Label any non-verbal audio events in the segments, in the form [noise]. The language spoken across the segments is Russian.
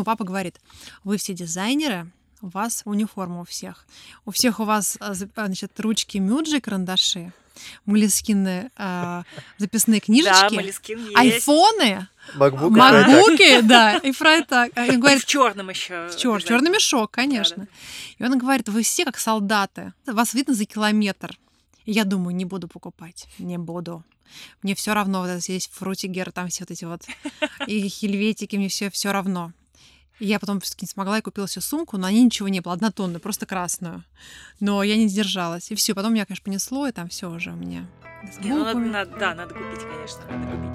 мой папа говорит, вы все дизайнеры, у вас униформа у всех. У всех у вас, а, а, значит, ручки мюджи, карандаши, Молескины э, записные книжечки, да, айфоны, Макбук, макбуки, да, и фрайтак. И говорит, в черном еще. В чер, черный мешок, конечно. Да, да. И он говорит, вы все как солдаты, вас видно за километр. И я думаю, не буду покупать, не буду. Мне все равно, вот здесь фрутигер, там все вот эти вот и хельветики, мне все все равно. И я потом все-таки не смогла и купила себе сумку, но они ничего не было, однотонную, просто красную. Но я не сдержалась. И все, потом меня, конечно, понесло, и там все уже у меня. Не, ну, надо, надо, да, надо купить, конечно, надо купить.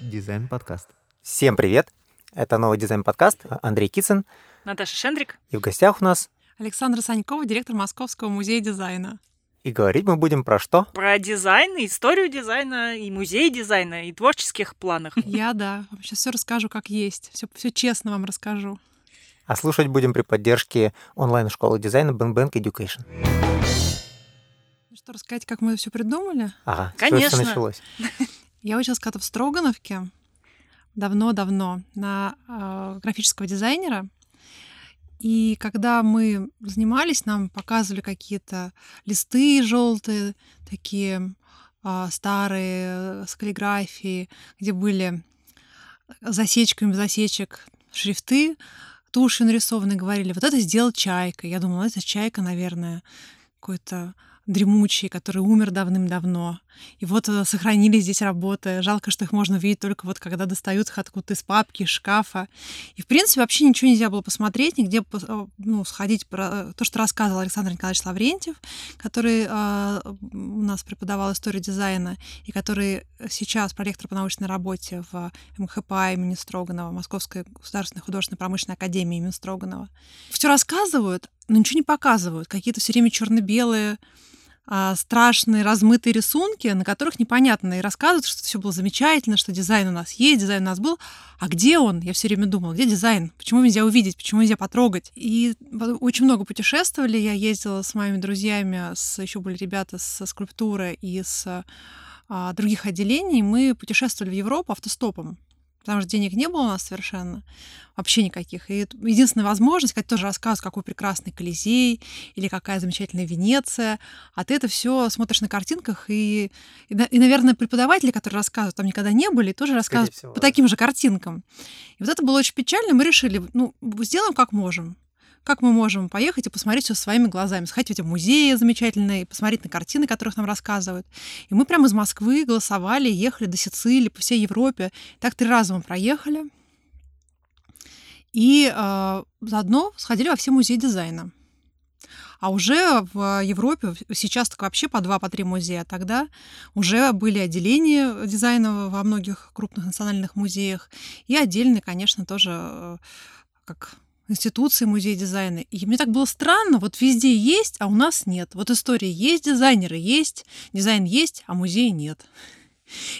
Дизайн-подкаст. Всем привет! Это новый дизайн-подкаст. Андрей Кицин. Наташа Шендрик. И в гостях у нас Александра Санькова, директор Московского музея дизайна. И говорить мы будем про что? Про дизайн, историю дизайна, и музей дизайна, и творческих планах. Я, да. Сейчас все расскажу, как есть. Все, все честно вам расскажу. А слушать будем при поддержке онлайн-школы дизайна Bang Bang Education. Ну что, рассказать, как мы это все придумали? Ага, Конечно. Что началось? Я училась когда-то в Строгановке, давно-давно, на э, графического дизайнера. И когда мы занимались, нам показывали какие-то листы желтые, такие а, старые, с каллиграфией, где были засечками засечек шрифты, тушью нарисованы, говорили, вот это сделал чайка. Я думала, это чайка, наверное, какой-то дремучий, который умер давным-давно. И вот э, сохранились здесь работы. Жалко, что их можно увидеть только вот когда достают их откуда-то из папки, из шкафа. И, в принципе, вообще ничего нельзя было посмотреть, нигде э, ну, сходить про э, то, что рассказывал Александр Николаевич Лаврентьев, который э, у нас преподавал историю дизайна, и который сейчас проректор по научной работе в МХПА имени Строганова, Московской государственной художественной промышленной академии имени Строганова. Все рассказывают, но ничего не показывают. Какие-то все время черно-белые страшные размытые рисунки, на которых непонятно, и рассказывают, что все было замечательно, что дизайн у нас есть, дизайн у нас был. А где он? Я все время думала, где дизайн? Почему нельзя увидеть? Почему нельзя потрогать? И очень много путешествовали. Я ездила с моими друзьями, с, еще были ребята со скульптуры и с а, других отделений. Мы путешествовали в Европу автостопом потому что денег не было у нас совершенно, вообще никаких. И единственная возможность, как тоже рассказывать, какой прекрасный Колизей или какая замечательная Венеция, а ты это все смотришь на картинках, и, и, и, наверное, преподаватели, которые рассказывают, там никогда не были, тоже рассказывают всего, по да. таким же картинкам. И вот это было очень печально, мы решили, ну, сделаем как можем как мы можем поехать и посмотреть все своими глазами, сходить в эти музеи замечательные, посмотреть на картины, которых нам рассказывают. И мы прямо из Москвы голосовали, ехали до Сицилии, по всей Европе. Так три раза мы проехали. И э, заодно сходили во все музеи дизайна. А уже в Европе сейчас так вообще по два, по три музея. Тогда уже были отделения дизайна во многих крупных национальных музеях. И отдельные, конечно, тоже э, как институции музея дизайна. И мне так было странно, вот везде есть, а у нас нет. Вот история есть, дизайнеры есть, дизайн есть, а музея нет.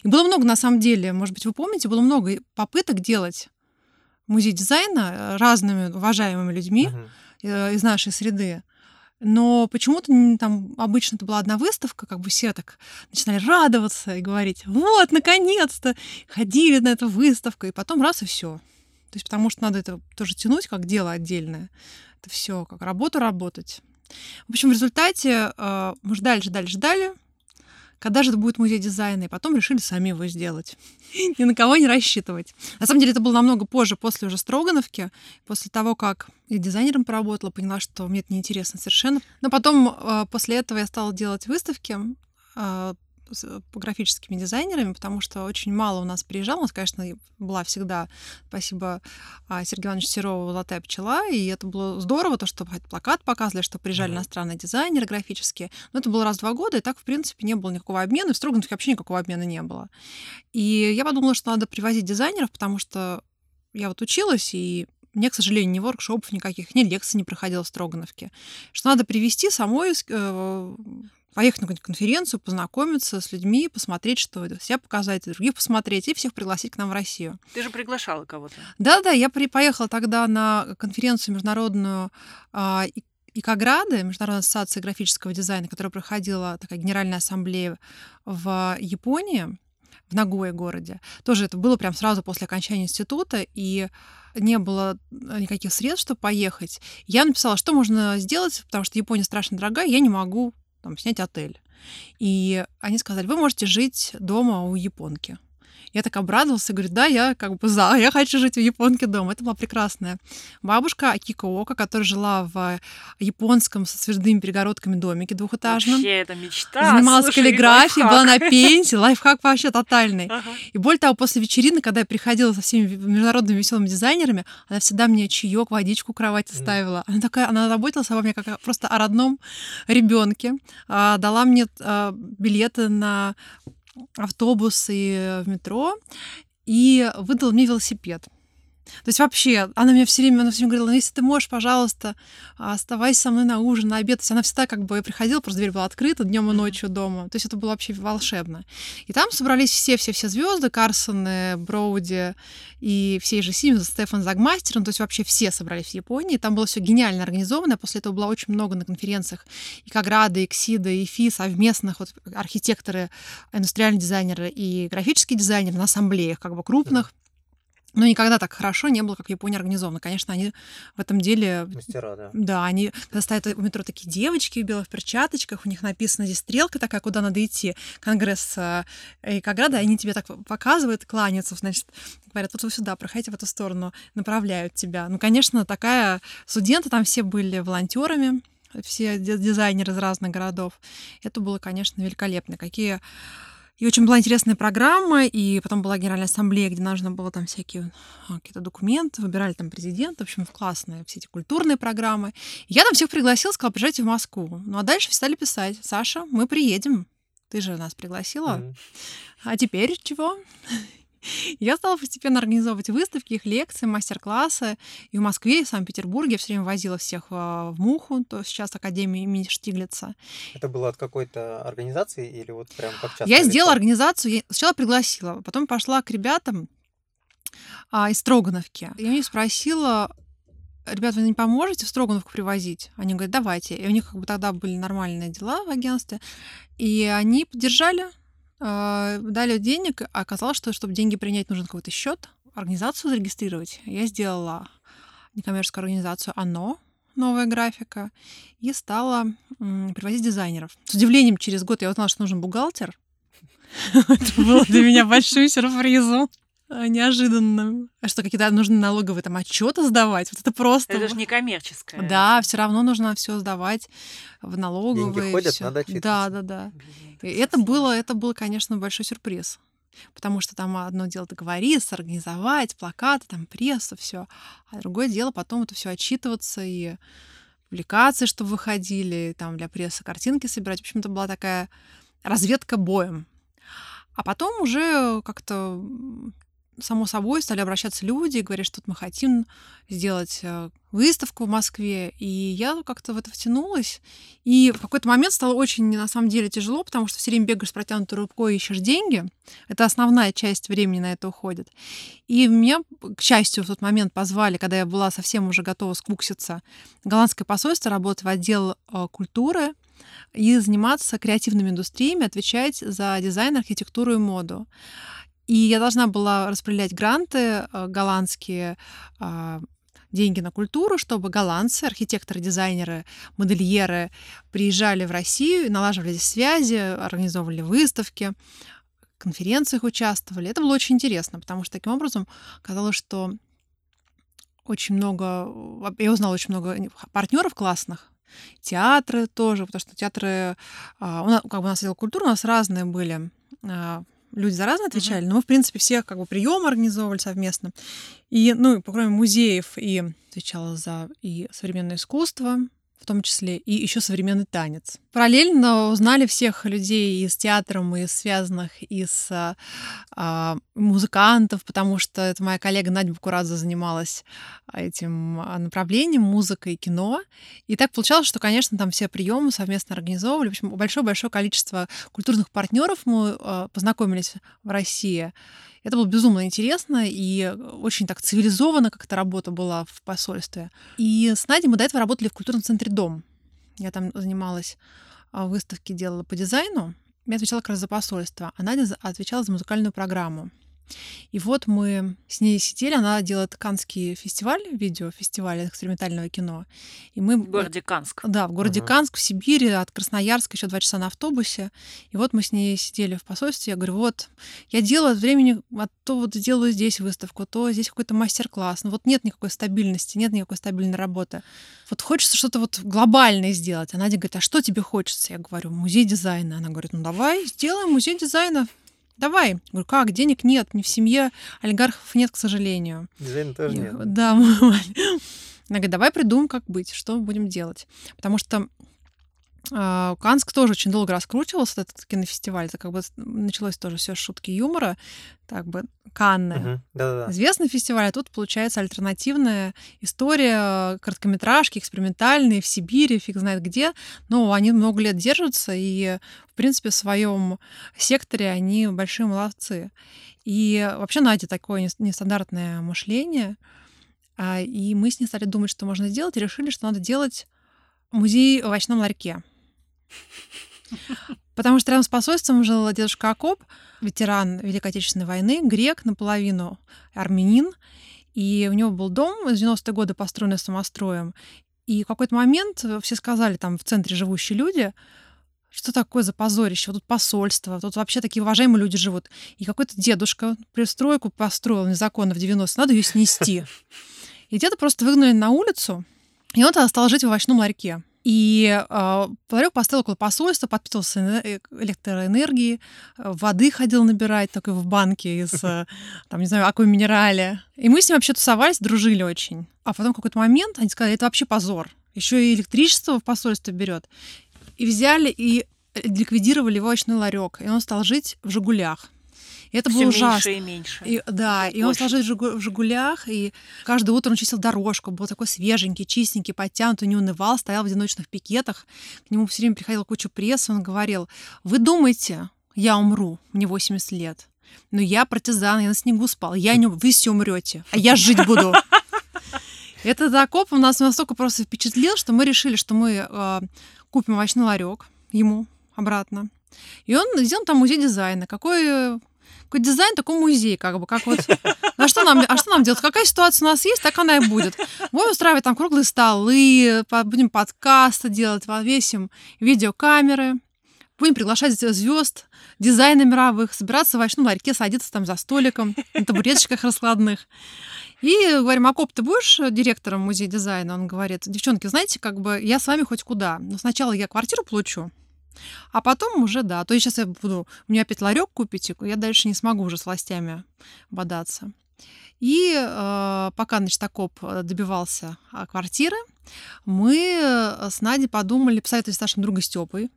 И было много, на самом деле, может быть, вы помните, было много попыток делать музей дизайна э, разными уважаемыми людьми uh-huh. из нашей среды. Но почему-то там обычно это была одна выставка, как бы все так начинали радоваться и говорить, вот, наконец-то, ходили на эту выставку, и потом раз и все. То есть потому что надо это тоже тянуть как дело отдельное. Это все как работу работать. В общем, в результате э, мы ждали, ждали, ждали, когда же это будет музей дизайна, и потом решили сами его сделать. [laughs] Ни на кого не рассчитывать. На самом деле это было намного позже, после уже Строгановки, после того, как я дизайнером поработала, поняла, что мне это неинтересно совершенно. Но потом э, после этого я стала делать выставки, э, с э, графическими дизайнерами, потому что очень мало у нас приезжало. У нас, конечно, была всегда, спасибо а, Сергею Ивановичу Серову, «Золотая пчела», и это было здорово, то, что плакат показывали, что приезжали mm-hmm. иностранные дизайнеры графические. Но это было раз в два года, и так, в принципе, не было никакого обмена, и в Строгановке вообще никакого обмена не было. И я подумала, что надо привозить дизайнеров, потому что я вот училась, и мне, к сожалению, ни воркшопов никаких, ни лекций не проходила в Строгановке. Что надо привести самой э, поехать на какую-нибудь конференцию, познакомиться с людьми, посмотреть, что это, себя показать, других посмотреть и всех пригласить к нам в Россию. Ты же приглашала кого-то. Да-да, я при, поехала тогда на конференцию международную а, ИКОГРАДы, Международная ассоциация графического дизайна, которая проходила такая генеральная ассамблея в Японии, в Нагое городе. Тоже это было прям сразу после окончания института, и не было никаких средств, чтобы поехать. Я написала, что можно сделать, потому что Япония страшно дорогая, я не могу там, снять отель. И они сказали, вы можете жить дома у японки. Я так обрадовался, говорю, да, я как бы за, я хочу жить в японке дома. Это была прекрасная бабушка Акика Ока, которая жила в японском со свежими перегородками домике двухэтажном. Вообще, это мечта. Занималась Слушай, каллиграфией, лайфхак. была на пенсии, лайфхак вообще тотальный. Ага. И более того, после вечерины, когда я приходила со всеми международными веселыми дизайнерами, она всегда мне чаек, водичку, кровать ставила. Она такая, она заботилась обо мне как просто о родном ребенке. дала мне а, билеты на автобус и в метро и выдала мне велосипед. То есть вообще, она мне все время, она все время говорила, ну если ты можешь, пожалуйста, оставайся со мной на ужин, на обед. То есть она всегда как бы я приходила, просто дверь была открыта днем и ночью дома. То есть это было вообще волшебно. И там собрались все-все-все звезды, Карсоны, Броуди и все же Симмонс, Стефан Загмастер, ну, то есть вообще все собрались в Японии. Там было все гениально организовано. После этого было очень много на конференциях и Каграда, и Ксида, и ФИ совместных вот, архитекторы, индустриальные дизайнеры и графические дизайнеры на ассамблеях как бы крупных. Но никогда так хорошо не было, как в Японии организовано. Конечно, они в этом деле Мастера, да. да, они, когда стоят у метро такие девочки в белых перчаточках, у них написана здесь стрелка такая, куда надо идти, Конгресс э, и Каграда, они тебе так показывают, кланяются, значит, говорят, вот вы сюда, проходите в эту сторону, направляют тебя. Ну, конечно, такая... Студенты там все были волонтерами, все ди- дизайнеры из разных городов. Это было, конечно, великолепно. Какие и очень была интересная программа, и потом была Генеральная ассамблея, где нужно было там всякие а, какие-то документы, выбирали там президента, в общем, классные все эти культурные программы. И я там всех пригласила, сказала, приезжайте в Москву. Ну а дальше стали писать, Саша, мы приедем, ты же нас пригласила, Мгм. а теперь чего? [laughs] Я стала постепенно организовывать выставки, их лекции, мастер-классы. И в Москве, и в Санкт-Петербурге я все время возила всех а, в Муху, то есть сейчас Академия имени Штиглица. Это было от какой-то организации или вот прям как часто? Я сделала организацию, я сначала пригласила, потом пошла к ребятам а, из Строгановки. Я у них спросила, ребят, вы не поможете в Строгановку привозить? Они говорят, давайте. И у них как бы тогда были нормальные дела в агентстве. И они поддержали, дали денег, а оказалось, что чтобы деньги принять, нужен какой-то счет, организацию зарегистрировать. Я сделала некоммерческую организацию «Оно», новая графика, и стала привозить дизайнеров. С удивлением через год я узнала, что нужен бухгалтер. [laughs] Это было для меня большим сюрпризом. а, Неожиданным. А что, какие-то нужны налоговые там отчеты сдавать? Вот это просто... Это же не коммерческое. Да, все равно нужно все сдавать в налоговые. Деньги ходят, всё. надо Да, отчитываться. да, да. Блин, Это было, это был, конечно, большой сюрприз. Потому что там одно дело договориться, организовать, плакаты, там прессу, все. А другое дело потом это все отчитываться и публикации, чтобы выходили, там для прессы картинки собирать. В общем, это была такая разведка боем. А потом уже как-то само собой стали обращаться люди и говорить, что мы хотим сделать э, выставку в Москве. И я как-то в это втянулась. И в какой-то момент стало очень, на самом деле, тяжело, потому что все время бегаешь с протянутой рукой ищешь деньги. Это основная часть времени на это уходит. И меня, к счастью, в тот момент позвали, когда я была совсем уже готова скукситься, голландское посольство работать в отдел э, культуры и заниматься креативными индустриями, отвечать за дизайн, архитектуру и моду. И я должна была распределять гранты э, голландские, а, деньги на культуру, чтобы голландцы, архитекторы, дизайнеры, модельеры приезжали в Россию, налаживали связи, организовывали выставки, в конференциях участвовали. Это было очень интересно, потому что таким образом казалось, что очень много, я узнала очень много партнеров классных, театры тоже, потому что театры, а, у нас, как бы у нас отдел культуры, у нас разные были а, люди за разные отвечали, но мы, в принципе, все как бы приемы организовывали совместно. И, ну, кроме музеев, и отвечала за и современное искусство, в том числе, и еще современный танец. Параллельно узнали всех людей из театром, и связанных, из а, а, музыкантов, потому что это моя коллега Надя Бакурадзе занималась этим а, направлением, музыкой и кино. И так получалось, что, конечно, там все приемы совместно организовывали. В общем, большое-большое количество культурных партнеров мы а, познакомились в России. Это было безумно интересно и очень так цивилизованно как-то работа была в посольстве. И с Надей мы до этого работали в культурном центре «Дом». Я там занималась а, выставки, делала по дизайну. Я отвечала как раз за посольство, а Надя отвечала за музыкальную программу. И вот мы с ней сидели, она делает Канский фестиваль, видеофестиваль экспериментального кино. И мы... В городе Канск. Да, в городе uh-huh. Канск, в Сибири, от Красноярска еще два часа на автобусе. И вот мы с ней сидели в посольстве, я говорю, вот, я делаю от времени, а то вот делаю здесь выставку, то здесь какой-то мастер-класс. Но вот нет никакой стабильности, нет никакой стабильной работы. Вот хочется что-то вот глобальное сделать. А Надя говорит, а что тебе хочется? Я говорю, музей дизайна. Она говорит, ну давай сделаем музей дизайна давай. Говорю, как, денег нет, не в семье олигархов нет, к сожалению. Дизайна тоже нет. Да, она говорит, давай придумаем, как быть, что будем делать. Потому что Канск тоже очень долго раскручивался, этот кинофестиваль. Это как бы началось тоже все с шутки юмора, так бы Канны. Да-да-да. Известный фестиваль, а тут получается альтернативная история, короткометражки, экспериментальные в Сибири, фиг знает где. Но они много лет держатся, и, в принципе, в своем секторе они большие молодцы. И вообще Надя такое нес- нестандартное мышление. А, И мы с ней стали думать, что можно сделать, и решили, что надо делать музей в овощном ларьке. Потому что рядом с посольством жил дедушка Акоп, ветеран Великой Отечественной войны, грек наполовину, армянин. И у него был дом из 90-е годы, построенный самостроем. И в какой-то момент все сказали, там в центре живущие люди, что такое за позорище? Вот тут посольство, тут вообще такие уважаемые люди живут. И какой-то дедушка пристройку построил незаконно в 90-е, надо ее снести. И деда просто выгнали на улицу, и он тогда стал жить в овощном ларьке. И э, ларек поставил около посольства, подпитывался эне- э, электроэнергией, э, воды ходил набирать такой в банке из, [laughs] э, там, не знаю, аквы минерали. И мы с ним вообще тусовались, дружили очень. А потом в какой-то момент они сказали, это вообще позор. Еще и электричество в посольстве берет. И взяли и ликвидировали его овощной ларек. И он стал жить в «Жигулях». И это Всё было меньше ужасно. и меньше. И, да, и он жить в «Жигу- в «Жигулях», и каждое утро он чистил дорожку, был такой свеженький, чистенький, подтянутый, не унывал, стоял в одиночных пикетах. К нему все время приходила куча прессы, он говорил, вы думаете, я умру, мне 80 лет, но я партизан, я на снегу спал, я не... вы все умрете, а я жить буду. [laughs] Этот окоп у нас настолько просто впечатлил, что мы решили, что мы э, купим овощной ларек ему обратно. И он сделал там музей дизайна. Какой, э, какой дизайн, такой музей, как бы, как вот. А что нам, а что нам делать? Какая ситуация у нас есть, так она и будет. Будем устраивать там круглые столы, будем подкасты делать, повесим видеокамеры, будем приглашать звезд, дизайна мировых, собираться в овощном ларьке, садиться там за столиком, на табуреточках раскладных. И говорим, Акоп, ты будешь директором музея дизайна? Он говорит, девчонки, знаете, как бы я с вами хоть куда. Но сначала я квартиру получу, а потом уже, да, то я сейчас я буду, у меня опять ларек купить, я дальше не смогу уже с властями бодаться. И э, пока, значит, Акоп э, добивался а, квартиры, мы э, с Надей подумали, посоветовались с нашим другом Степой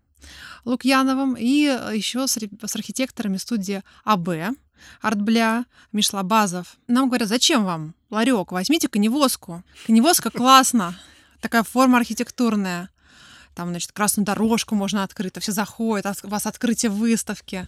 Лукьяновым и еще с, с архитекторами студии АБ, Артбля, Мишлабазов. Нам говорят, зачем вам ларек? Возьмите коневозку. Коневозка классно. Такая форма архитектурная. Там, значит, красную дорожку можно открыть, а все заходят, от- у вас открытие выставки.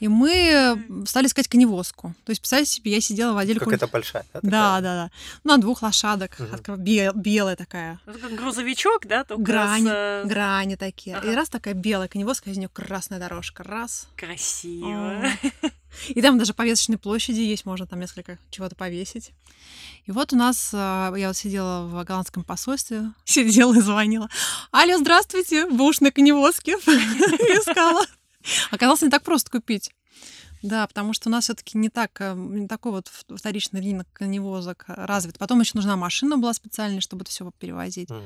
И мы стали искать коневозку. То есть, представьте себе, я сидела в отделе... Как это большая, да? Да, такая? да, да. Ну, на двух лошадок. Мгм. Такая бе- белая такая. Как грузовичок, да, только Грани, с, э, грани такие. И Ага. раз такая белая коневозка, из нее красная дорожка. Раз. красиво. [laughs] И там даже повесочные площади есть, можно там несколько чего-то повесить. И вот у нас, а, я вот сидела в голландском посольстве, [laughs] сидела и звонила. Алло, здравствуйте, вы уж на коневозке [laughs] искала. Оказалось, не так просто купить. Да, потому что у нас все-таки не так, э, не такой вот вторичный рынок коневозок развит. Потом еще нужна машина была специальная, чтобы это все перевозить. Угу.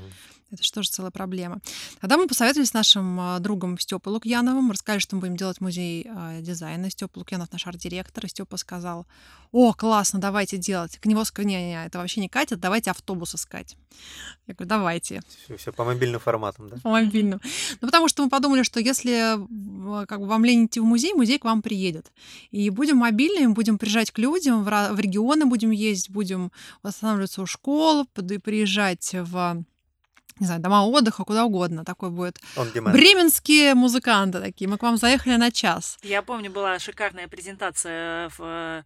Это же тоже целая проблема. Тогда мы посоветовались с нашим а, другом Степой Лукьяновым, рассказали, что мы будем делать музей дизайна. Степа Лукьянов наш арт-директор, и Степа сказал, о, классно, давайте делать. Коневозка, не, не, это вообще не катит, давайте автобус искать. Я говорю, давайте. Все, все по мобильным форматам, да? По мобильным. Ну, потому что мы подумали, что если как бы вам лень идти в музей, музей к вам приедет. И будем мобильными, будем приезжать к людям, в, в регионы будем ездить, будем останавливаться у школ, приезжать в не знаю, дома отдыха, куда угодно. Такой будет. Бременские музыканты такие. Мы к вам заехали на час. Я помню, была шикарная презентация в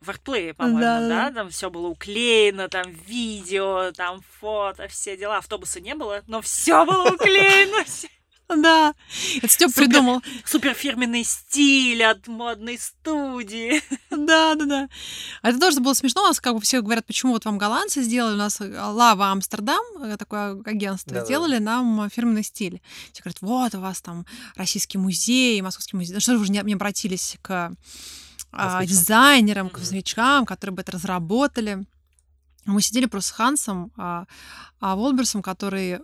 в артплее, по-моему, да, да? Там все было уклеено, там видео, там фото, все дела. Автобуса не было, но все было уклеено. Да, это Степ придумал. Супер фирменный стиль от модной студии. Да, да, да. А это тоже было смешно. У нас как бы все говорят, почему вот вам голландцы сделали, у нас э, Лава Амстердам, э, такое агентство, да, сделали да. нам фирменный стиль. Все говорят, вот у вас там российский музей, московский музей. Ну что же вы же не, не обратились к а, дизайнерам, к москвичам, которые бы это разработали. Мы сидели просто с Хансом, а, а Волберсом, который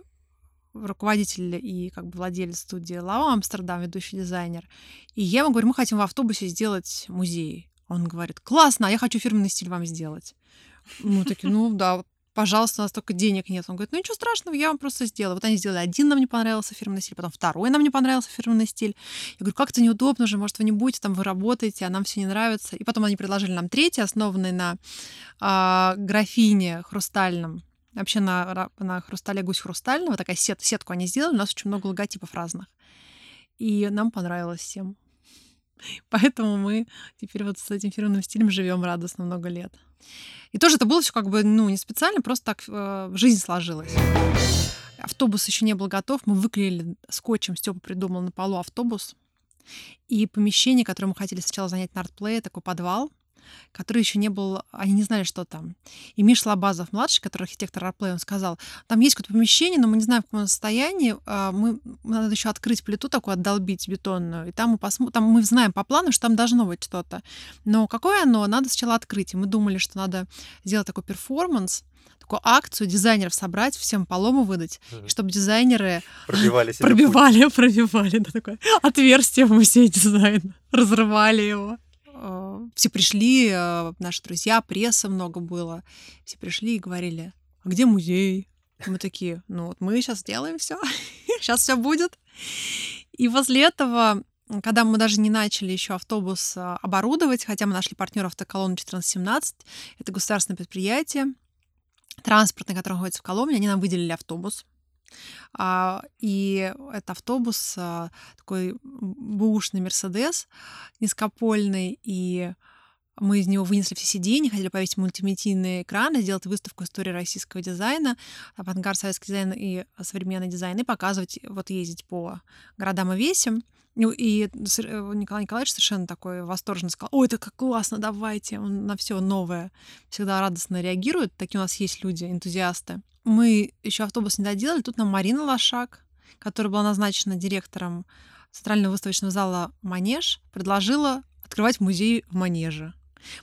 руководитель и как бы владелец студии Лао Амстердам, ведущий дизайнер. И я ему говорю, мы хотим в автобусе сделать музей. Он говорит, классно, а я хочу фирменный стиль вам сделать. Мы такие, ну да, пожалуйста, у нас только денег нет. Он говорит, ну ничего страшного, я вам просто сделаю. Вот они сделали один, нам не понравился фирменный стиль, потом второй нам не понравился фирменный стиль. Я говорю, как-то неудобно же, может, вы не будете, там вы работаете, а нам все не нравится. И потом они предложили нам третий, основанный на э, графине хрустальном, Вообще на, на хрустале гусь хрустального, такая сет, сетку они сделали, у нас очень много логотипов разных. И нам понравилось всем. [laughs] Поэтому мы теперь вот с этим фирменным стилем живем радостно много лет. И тоже это было все как бы, ну, не специально, просто так э, жизнь сложилась. Автобус еще не был готов, мы выклеили скотчем, Степа придумал на полу автобус. И помещение, которое мы хотели сначала занять на артплее, такой подвал, который еще не был, они не знали, что там. И Миша Лабазов, младший, который архитектор Artplay, он сказал, там есть какое-то помещение, но мы не знаем, в каком состоянии, а, мы, надо еще открыть плиту такую, отдолбить бетонную, и там мы, посмотрим, там мы знаем по плану, что там должно быть что-то. Но какое оно, надо сначала открыть. И мы думали, что надо сделать такой перформанс, такую акцию дизайнеров собрать, всем по лому выдать, mm-hmm. чтобы дизайнеры пробивали, [laughs] пробивали, [laughs] пробивали, да, такое отверстие в музее дизайна, разрывали его. Э, все пришли, э, наши друзья, пресса много было. Все пришли и говорили, а где музей? Мы такие, ну вот мы сейчас сделаем все, сейчас [laughs] все будет. И после этого, когда мы даже не начали еще автобус э, оборудовать, хотя мы нашли партнера автоколонну 1417, это государственное предприятие, транспортное, которое находится в Коломне, они нам выделили автобус. А, и это автобус, а, такой бушный Мерседес, низкопольный, и мы из него вынесли все сиденья, хотели повесить мультимедийные экраны, сделать выставку истории российского дизайна, авангард, советский дизайн и современный дизайн, и показывать, вот ездить по городам и весям. Ну, и э, Николай Николаевич совершенно такой восторженно сказал, ой, это как классно, давайте, он на все новое всегда радостно реагирует, такие у нас есть люди, энтузиасты. Мы еще автобус не доделали, тут нам Марина Лошак, которая была назначена директором Центрального выставочного зала «Манеж», предложила открывать музей в Манеже.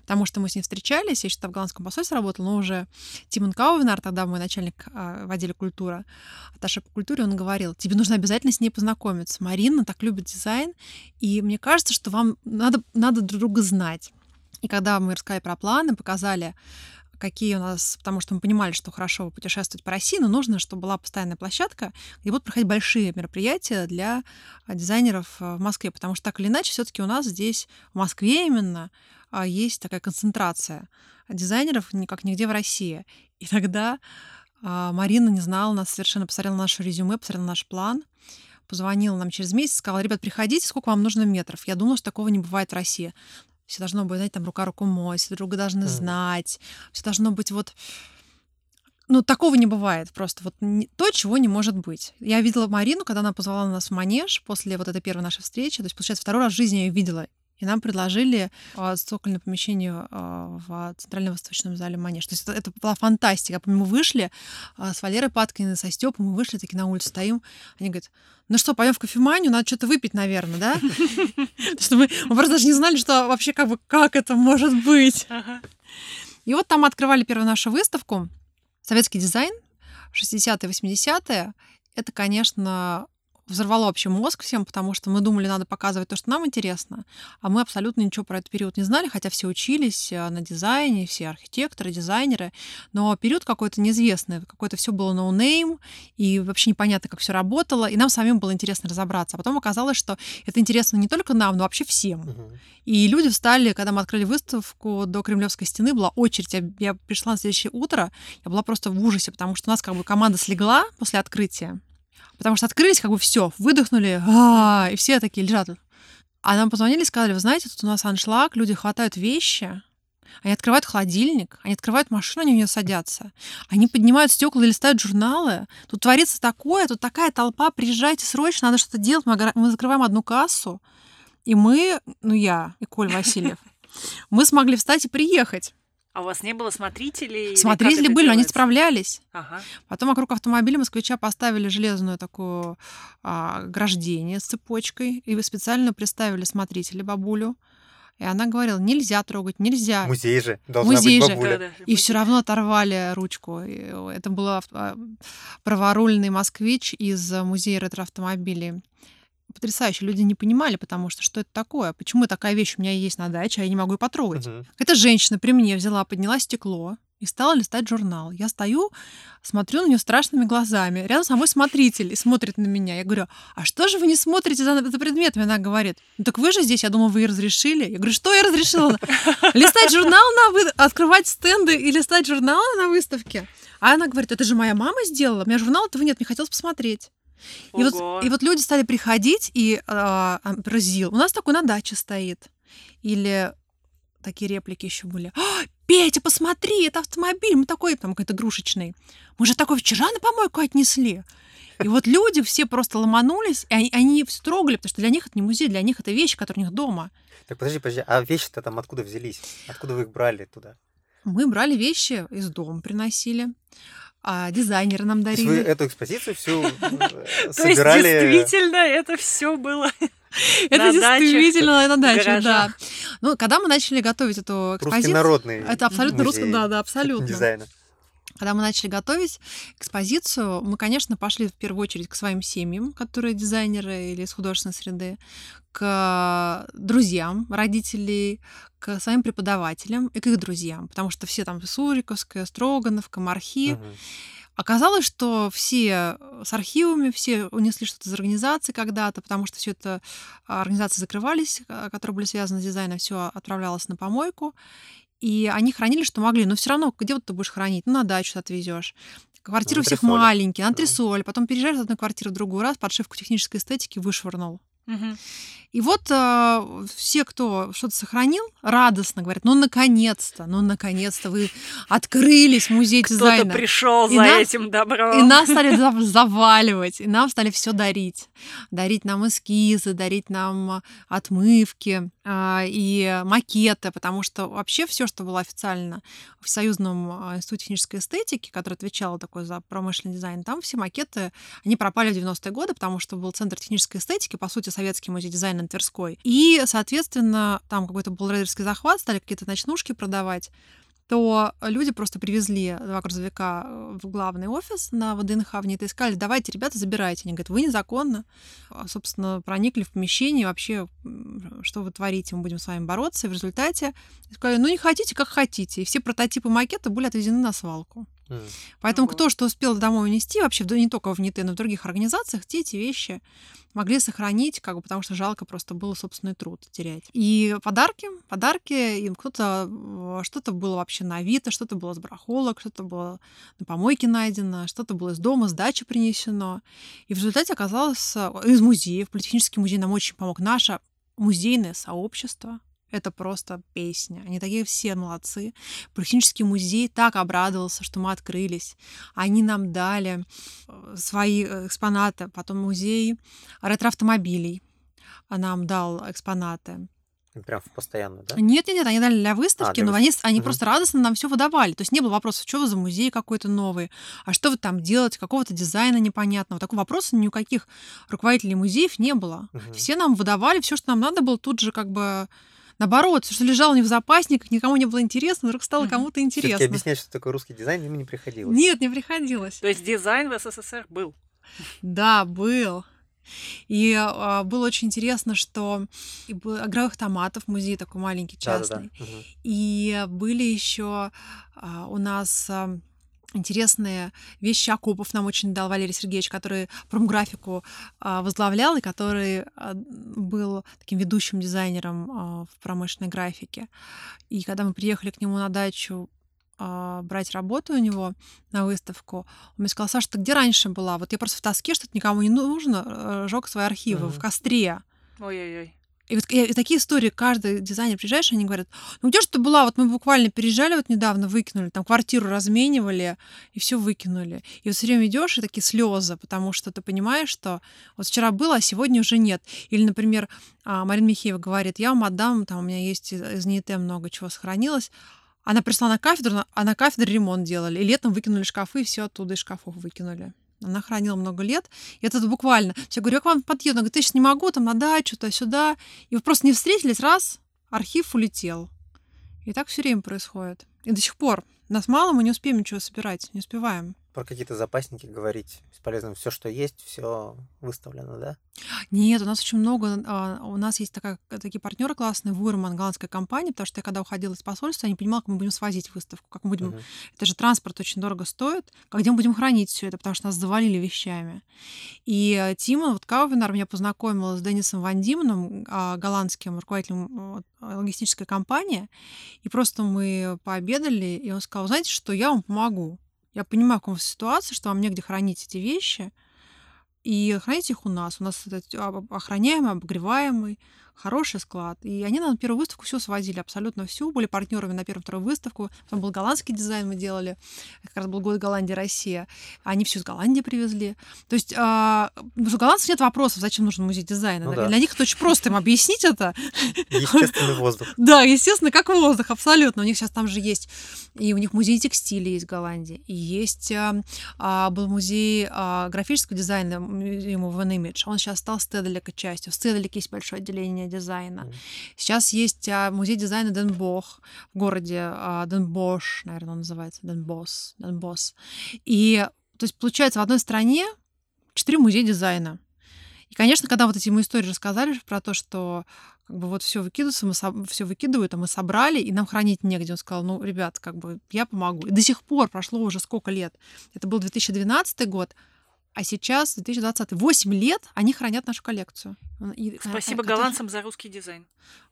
Потому что мы с ней встречались, я еще в голландском посольстве работала, но уже Тимон Каувинар, тогда мой начальник а, в отделе культура, аташе по культуре, он говорил, тебе нужно обязательно с ней познакомиться. Марина так любит дизайн, и мне кажется, что вам надо, надо друг друга знать. И когда мы рассказали про планы, показали какие у нас, потому что мы понимали, что хорошо путешествовать по России, но нужно, чтобы была постоянная площадка, где будут проходить большие мероприятия для а, дизайнеров а, в Москве, потому что так или иначе все-таки у нас здесь, в Москве именно, есть такая концентрация дизайнеров, как нигде в России. И тогда Марина не знала нас совершенно, посмотрела на наше резюме, посмотрела на наш план, позвонила нам через месяц, сказала, ребят, приходите, сколько вам нужно метров. Я думала, что такого не бывает в России. Все должно быть, знаете, там рука руку мой, все друга должны mm. знать, все должно быть вот ну, такого не бывает просто. Вот не, то, чего не может быть. Я видела Марину, когда она позвала нас в манеж после вот этой первой нашей встречи. То есть, получается, второй раз в жизни я ее видела. И нам предложили э, цокольное помещение э, в Центральном Восточном зале Манеж. То есть это, это была фантастика. Мы вышли э, с Валерой Паткиной, со Степом, мы вышли такие на улицу, стоим. Они говорят, ну что, пойдем в кофеманию, надо что-то выпить, наверное, да? [laughs] Что мы просто даже не знали, что вообще как бы как это может быть. И вот там открывали первую нашу выставку. Советский дизайн, 60-е, 80-е. Это, конечно, взорвало вообще мозг всем, потому что мы думали, надо показывать то, что нам интересно, а мы абсолютно ничего про этот период не знали, хотя все учились э, на дизайне, все архитекторы, дизайнеры, но период какой-то неизвестный, какой-то все было no name, и вообще непонятно, как все работало, и нам самим было интересно разобраться. А потом оказалось, что это интересно не только нам, но вообще всем. Угу. И люди встали, когда мы открыли выставку до Кремлевской стены, была очередь. Я, я пришла на следующее утро, я была просто в ужасе, потому что у нас как бы команда слегла после открытия. Потому что открылись, как бы все, выдохнули, а, и все такие лежат. А нам позвонили и сказали, вы знаете, тут у нас аншлаг, люди хватают вещи, они открывают холодильник, они открывают машину, они в нее садятся. Они поднимают стекла и листают журналы. Тут творится такое, тут такая толпа, приезжайте срочно, надо что-то делать. Мы закрываем одну кассу, и мы, ну я и Коль Васильев, [laughs] мы смогли встать и приехать. А у вас не было смотрителей? Смотрители были, но они справлялись. Ага. Потом вокруг автомобиля москвича поставили железную такую а, ограждение с цепочкой, и вы специально представили смотрителя бабулю. И она говорила, нельзя трогать, нельзя. Музей же, должна Музей быть бабуля. Же. И все равно оторвали ручку. И это был а, праворульный москвич из музея ретроавтомобилей потрясающе. Люди не понимали, потому что что это такое? Почему такая вещь у меня есть на даче, а я не могу ее потрогать? Угу. Эта женщина при мне взяла, подняла стекло и стала листать журнал. Я стою, смотрю на нее страшными глазами. Рядом со мной смотритель и смотрит на меня. Я говорю, а что же вы не смотрите за, за предметами? Она говорит, ну так вы же здесь, я думаю, вы разрешили. Я говорю, что я разрешила? [laughs] Листать журнал на вы... открывать стенды и листать журналы на выставке. А она говорит, это же моя мама сделала, у меня журнала этого нет, мне хотелось посмотреть. И вот, и вот люди стали приходить и э, разил. У нас такой на даче стоит. Или такие реплики еще были. «А, Петя, посмотри, это автомобиль, мы такой там какой-то игрушечный. Мы же такой вчера на помойку отнесли. И вот люди все просто ломанулись, и они, они все трогали, потому что для них это не музей, для них это вещи, которые у них дома. Так подожди, подожди, а вещи-то там откуда взялись? Откуда вы их брали туда? Мы брали вещи из дома, приносили а дизайнеры нам дарили. вы эту экспозицию всю э, собирали? [laughs] То есть действительно это все было [laughs] это действительно на даче, да. Ну, когда мы начали готовить эту экспозицию... Русский народный Это абсолютно русский, да, да, абсолютно. Дизайна. Когда мы начали готовить экспозицию, мы, конечно, пошли в первую очередь к своим семьям, которые дизайнеры или из художественной среды, к друзьям родителей, к своим преподавателям и к их друзьям, потому что все там Суриковская, Строгановка, Мархи. Угу. Оказалось, что все с архивами, все унесли что-то из организации когда-то, потому что все это а, организации закрывались, а, которые были связаны с дизайном, все отправлялось на помойку. И они хранили, что могли, но все равно, где вот ты будешь хранить? Ну, на дачу отвезешь. Квартиры у всех маленькие, антресоль. Потом переезжаешь из одной квартиры в другую раз, подшивку технической эстетики вышвырнул. Угу. И вот э, все, кто что-то сохранил, радостно говорят, ну наконец-то, ну наконец-то вы открылись музей Кто-то дизайна. Кто-то пришел за нас, этим добром. И нас стали заваливать, и нам стали все дарить, дарить нам эскизы, дарить нам отмывки э, и макеты, потому что вообще все, что было официально в Союзном а, институте технической эстетики, который отвечал такой за промышленный дизайн, там все макеты, они пропали в 90-е годы, потому что был центр технической эстетики, по сути, советский музей дизайна на Тверской. И, соответственно, там какой-то был рейдерский захват, стали какие-то ночнушки продавать то люди просто привезли два грузовика в главный офис на ВДНХ в НИТ и сказали, давайте, ребята, забирайте. Они говорят, вы незаконно, а, собственно, проникли в помещение, вообще, что вы творите, мы будем с вами бороться. И в результате сказали, ну не хотите, как хотите. И все прототипы макета были отвезены на свалку. Поэтому Ого. кто что успел домой унести, вообще не только в НИТ, но и в других организациях, те эти вещи могли сохранить, как бы, потому что жалко просто было собственный труд терять. И подарки, подарки, им кто-то, э, что-то было вообще на Авито, что-то было с барахолок, что-то было на помойке найдено, что-то было из дома, с дачи принесено. И в результате оказалось э, из музеев, политехнический музей нам очень помог, наше музейное сообщество, это просто песня. Они такие все молодцы. Политехнический музей так обрадовался, что мы открылись. Они нам дали э, свои э, экспонаты. Потом музей ретроавтомобилей нам дал экспонаты. Прям в постоянно, да? Нет, нет, нет, они дали для выставки, А, для но они, они Мгм. просто радостно нам все выдавали. То есть не было вопросов, что вы за музей какой-то новый, а что вы там делаете, какого-то дизайна непонятного. Такого вопроса ни у каких руководителей музеев не было. Мгм. Все нам выдавали все, что нам надо было, тут же как бы наоборот, всё, что лежало не в запасниках, никому не было интересно, вдруг стало Мгм. кому-то Все-таки интересно. объяснять, что такое русский дизайн, им не приходилось. Нет, не приходилось. То есть дизайн в СССР был. Да, был. И а, было очень интересно, что и был игровых томатов музей такой маленький частный. Мгм. И были еще у нас а, интересные вещи окопов нам очень дал Валерий Сергеевич, который промграфику а, возглавлял и который а, был таким ведущим дизайнером а, в промышленной графике. И когда мы приехали к нему на дачу брать работу у него на выставку, он мне сказал, Саша, ты где раньше была? Вот я просто в тоске, что-то никому не нужно, жег свои архивы в Мгм. костре. Ой-ой-ой. И вот и такие истории, каждый дизайнер приезжаешь, они говорят, ну где же ты была? Вот мы буквально переезжали вот недавно, выкинули, там квартиру разменивали, и все выкинули. И вот все время идешь и такие слезы, потому что ты понимаешь, что вот вчера было, а сегодня уже нет. Или, например, а, Марина Михеева говорит, я вам отдам, там у меня есть из НИТ много чего сохранилось. Она пришла на кафедру, а на кафедре ремонт делали. И летом выкинули шкафы, и все оттуда из шкафов выкинули. Она хранила много лет. И это буквально. Я говорю, я к вам подъеду. Она говорит, сейчас не могу, там на дачу, туда-сюда. И вы просто не встретились, раз, архив улетел. И так все время происходит. И до сих пор. Нас мало, мы не успеем ничего собирать, не успеваем. Про какие-то запасники говорить бесполезно. Все, что есть, все выставлено, да? Нет, у нас очень много. а, У нас есть такая, такие партнеры классные, Вурман, голландская компания, потому что я когда уходила из посольства, я не понимала, как мы будем свозить выставку, как мы будем Мгм. Это же транспорт очень дорого стоит. А где мы будем хранить все это, потому что нас завалили вещами. И э, Тима, вот Каувинар меня познакомила с Денисом Ван Диманом, а, голландским руководителем логистической компании. И просто мы пообедали, и он сказал, знаете что, я вам помогу. Я понимаю, в какой ситуации, что вам негде хранить эти вещи, и храните их у нас. У нас об- охраняемый, обогреваемый, хороший склад. И они на первую выставку все свозили, абсолютно всю. Были партнерами на первую, вторую выставку. Потом был голландский дизайн мы делали. Как раз был год Голландия, Россия. Они все из Голландии привезли. То есть а, у голландцев нет вопросов, зачем нужен музей дизайна. Ну да. Для них это очень просто им объяснить это. [laughs] Естественный воздух. Да, естественно, как воздух, абсолютно. У них сейчас там же есть, и у них музей текстиля есть в Голландии, и есть а, был музей а, графического дизайна, Museum of Image. Он сейчас стал Стеделика частью. В Стеделике есть большое отделение дизайна. Сейчас есть а, музей дизайна Ден Босх в городе а, Денбош, наверное, он называется, Денбос, Денбос. И, то есть, получается, в одной стране четыре музея дизайна. И, конечно, когда вот эти ему истории рассказали про то, что как бы вот все выкидывается, мы все выкидывают, а мы собрали, и нам хранить негде. Он сказал, ну, ребят, как бы я помогу. И до сих пор прошло уже сколько лет. Это был 2012 год, а сейчас 2020. 8 лет они хранят нашу коллекцию. И, Спасибо же голландцам за русский дизайн.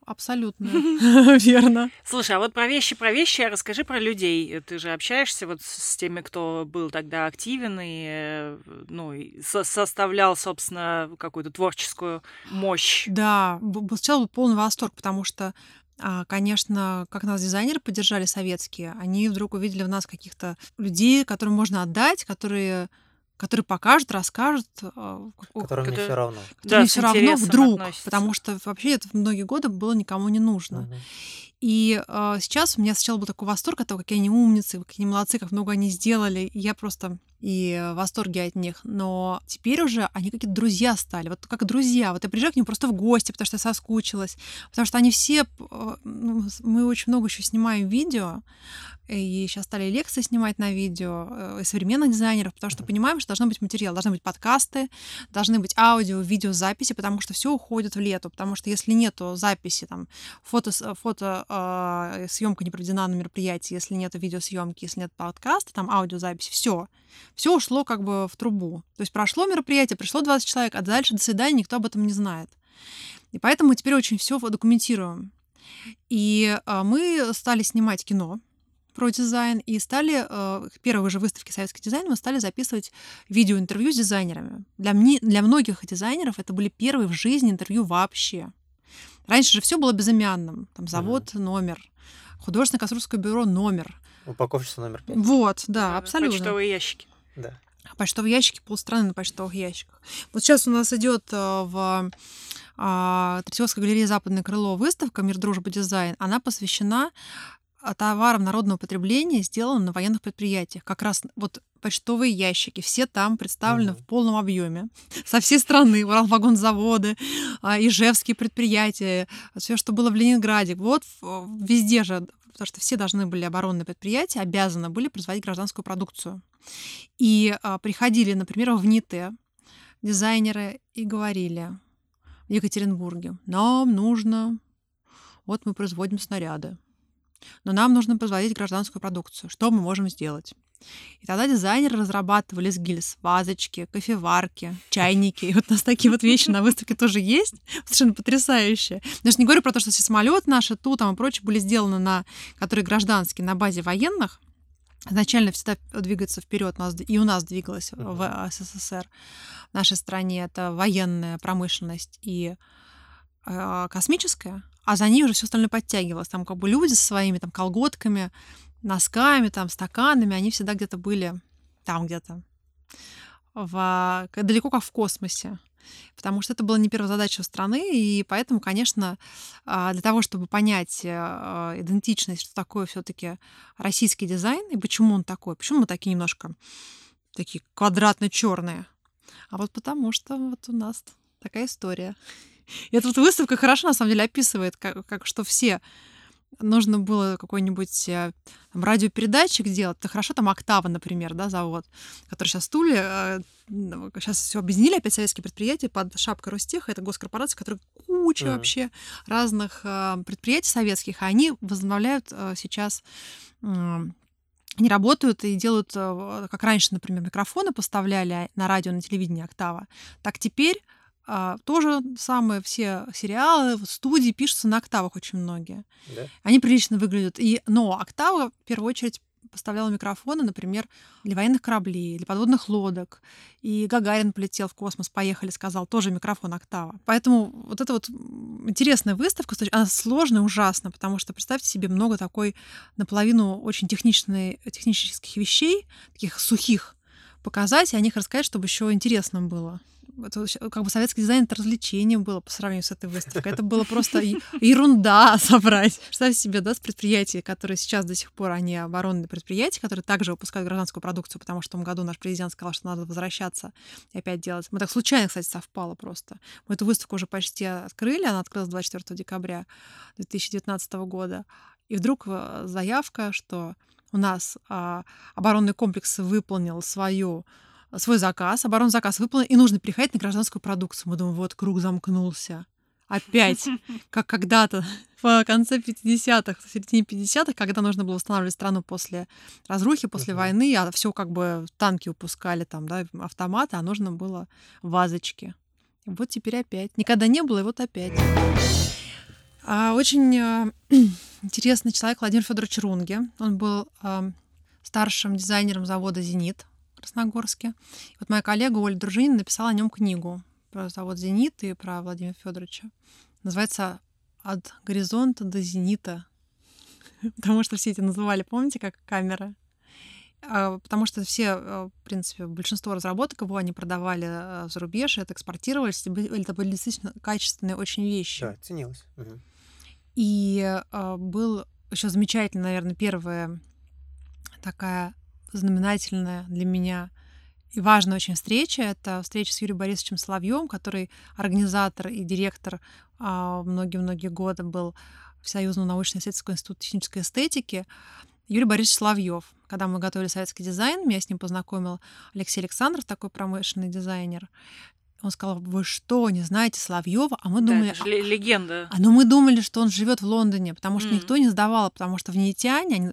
Абсолютно. [laughs] Верно. Слушай, а вот про вещи, про вещи, а расскажи про людей. Ты же общаешься вот с теми, кто был тогда активен и, э, ну, и со- составлял, собственно, какую-то творческую мощь. Да, сначала был полный восторг, потому что, а, конечно, как нас дизайнеры поддержали советские, они вдруг увидели в нас каких-то людей, которым можно отдать, которые которые покажут, расскажут, а, как- Которым не Который- все равно. которым Да, все с равно вдруг, относятся. потому что вообще это в многие годы было никому не нужно. Мгм. И э, сейчас у меня сначала был такой восторг от того, какие они умницы, какие они молодцы, как много они сделали. И я просто и в восторге от них. Но теперь уже они какие-то друзья стали. Вот как друзья. Вот я приезжаю к ним просто в гости, потому что я соскучилась. Потому что они все... э, ну, Мы очень много еще снимаем видео. И сейчас стали лекции снимать на видео э, и современных дизайнеров, потому что понимаем, что должны быть материал, должны быть подкасты, должны быть аудио, видеозаписи, потому что все уходит в лету. Потому что если нету записи, там, фото, фото э, съемка не проведена на мероприятии, если нет видеосъемки, если нет подкаста, там аудиозаписи, все. Все ушло как бы в трубу. То есть прошло мероприятие, пришло 20 человек, а дальше до свидания никто об этом не знает. И поэтому мы теперь очень все документируем. И э, мы стали снимать кино про дизайн и стали э, к первой же выставке советский дизайн мы стали записывать видеоинтервью с дизайнерами. Для, мне, для многих дизайнеров это были первые в жизни интервью вообще. Раньше же все было безымянным. Там завод номер, художественное конструкторское бюро номер. Упаковщица номер пять. Вот, да, Да, абсолютно. Почтовые ящики. Да. почтовые ящики, полстраны на почтовых ящиках. Вот сейчас у нас идет э, в а, Третьяковской галерее «Западное крыло» выставка «Мир, дружба, дизайн». Она посвящена а, товарам народного потребления, сделанным на военных предприятиях. Как раз вот почтовые ящики, все там представлены uh-huh. в полном объеме. [laughs] Со всей страны, Уралвагонзаводы, а, Ижевские предприятия, все, что было в Ленинграде. Вот везде же, потому что все должны были оборонные предприятия, обязаны были производить гражданскую продукцию. И а, приходили, например, в НИТЭ дизайнеры и говорили в Екатеринбурге, нам нужно, вот мы производим снаряды, но нам нужно производить гражданскую продукцию. Что мы можем сделать? И тогда дизайнеры разрабатывали с гильз вазочки, кофеварки, чайники. И вот у нас такие вот вещи на выставке тоже есть, совершенно потрясающие. Даже не говорю про то, что все самолеты наши, ту там и прочее были сделаны на, которые гражданские, на базе военных, изначально всегда двигаться вперед, и у нас двигалась uh-huh. в СССР, в нашей стране, это военная промышленность и э, космическая, а за ней уже все остальное подтягивалось. Там как бы люди со своими там колготками, носками, там стаканами, они всегда где-то были там где-то, в, далеко как в космосе потому что это была не первая задача страны, и поэтому, конечно, а, для того, чтобы понять э, а, идентичность, что такое все таки российский дизайн, и почему он такой, почему мы такие немножко такие квадратно черные а вот потому что вот у нас такая история. [laughs] И эта вот выставка хорошо, на самом деле, описывает, как, как что все нужно было какой-нибудь э, там, радиопередатчик делать, то хорошо там Октава, например, да, завод, который сейчас стулья, сейчас все объединили опять советские предприятия под шапкой Ростеха, это госкорпорация, которая куча mm. вообще разных э, предприятий советских, а они возобновляют э, сейчас они работают и делают, как раньше, например, микрофоны поставляли на радио, на телевидении Октава, так теперь а, тоже самое, все сериалы, студии пишутся на октавах очень многие. Да? Они прилично выглядят. И, но октава, в первую очередь, поставляла микрофоны, например, для военных кораблей, для подводных лодок. И Гагарин полетел в космос, поехали, сказал, тоже микрофон октава. Поэтому вот эта вот интересная выставка, она сложная ужасно, потому что представьте себе много такой наполовину очень техничной, технических вещей, таких сухих, показать и о них рассказать, чтобы еще интересно было это как бы советский дизайн это развлечение было по сравнению с этой выставкой. Это было просто ерунда [laughs] собрать. Представь себе, да, с предприятий, которые сейчас до сих пор, они оборонные предприятия, которые также выпускают гражданскую продукцию, потому что в том году наш президент сказал, что надо возвращаться и опять делать. Мы так случайно, кстати, совпало просто. Мы эту выставку уже почти открыли, она открылась 24 декабря 2019 года. И вдруг э, заявка, что у нас а, оборонный комплекс выполнил свою свой заказ, оборонный заказ выполнен, и нужно переходить на гражданскую продукцию. Мы думаем, вот круг замкнулся. Опять, как когда-то [laughs] в конце 50-х, в середине 50-х, когда нужно было восстанавливать страну после разрухи, после uh-huh. войны, а все как бы танки упускали, там, да, автоматы, а нужно было вазочки. И вот теперь опять. Никогда не было, и вот опять. А, очень а, [clears throat] интересный человек Владимир Федорович Рунге. Он был а, старшим дизайнером завода «Зенит» Красногорске. Вот моя коллега Оля Дружинина написала о нем книгу про завод «Зенит» и про Владимира Федоровича. Называется «От горизонта до зенита». [laughs] Потому что все эти называли, помните, как камера? А, потому что все, а, в принципе, большинство разработок его они продавали а, за рубеж, это экспортировались, это были действительно качественные очень вещи. Да, ценилось. Угу. И был еще замечательно, наверное, первая такая знаменательная для меня и важная очень встреча. Это встреча с Юрием Борисовичем Соловьем, который организатор и директор а, многие-многие годы был в Союзном научно-исследовательском институте технической эстетики. Юрий Борисович Соловьев. Когда мы готовили советский дизайн, меня с ним познакомил Алексей Александров, такой промышленный дизайнер. Он сказал, вы что, не знаете Соловьева? А мы да, думали... Это же легенда. А, ну мы думали, что он живет в Лондоне, потому что mm. никто не сдавал, потому что в Нитяне, они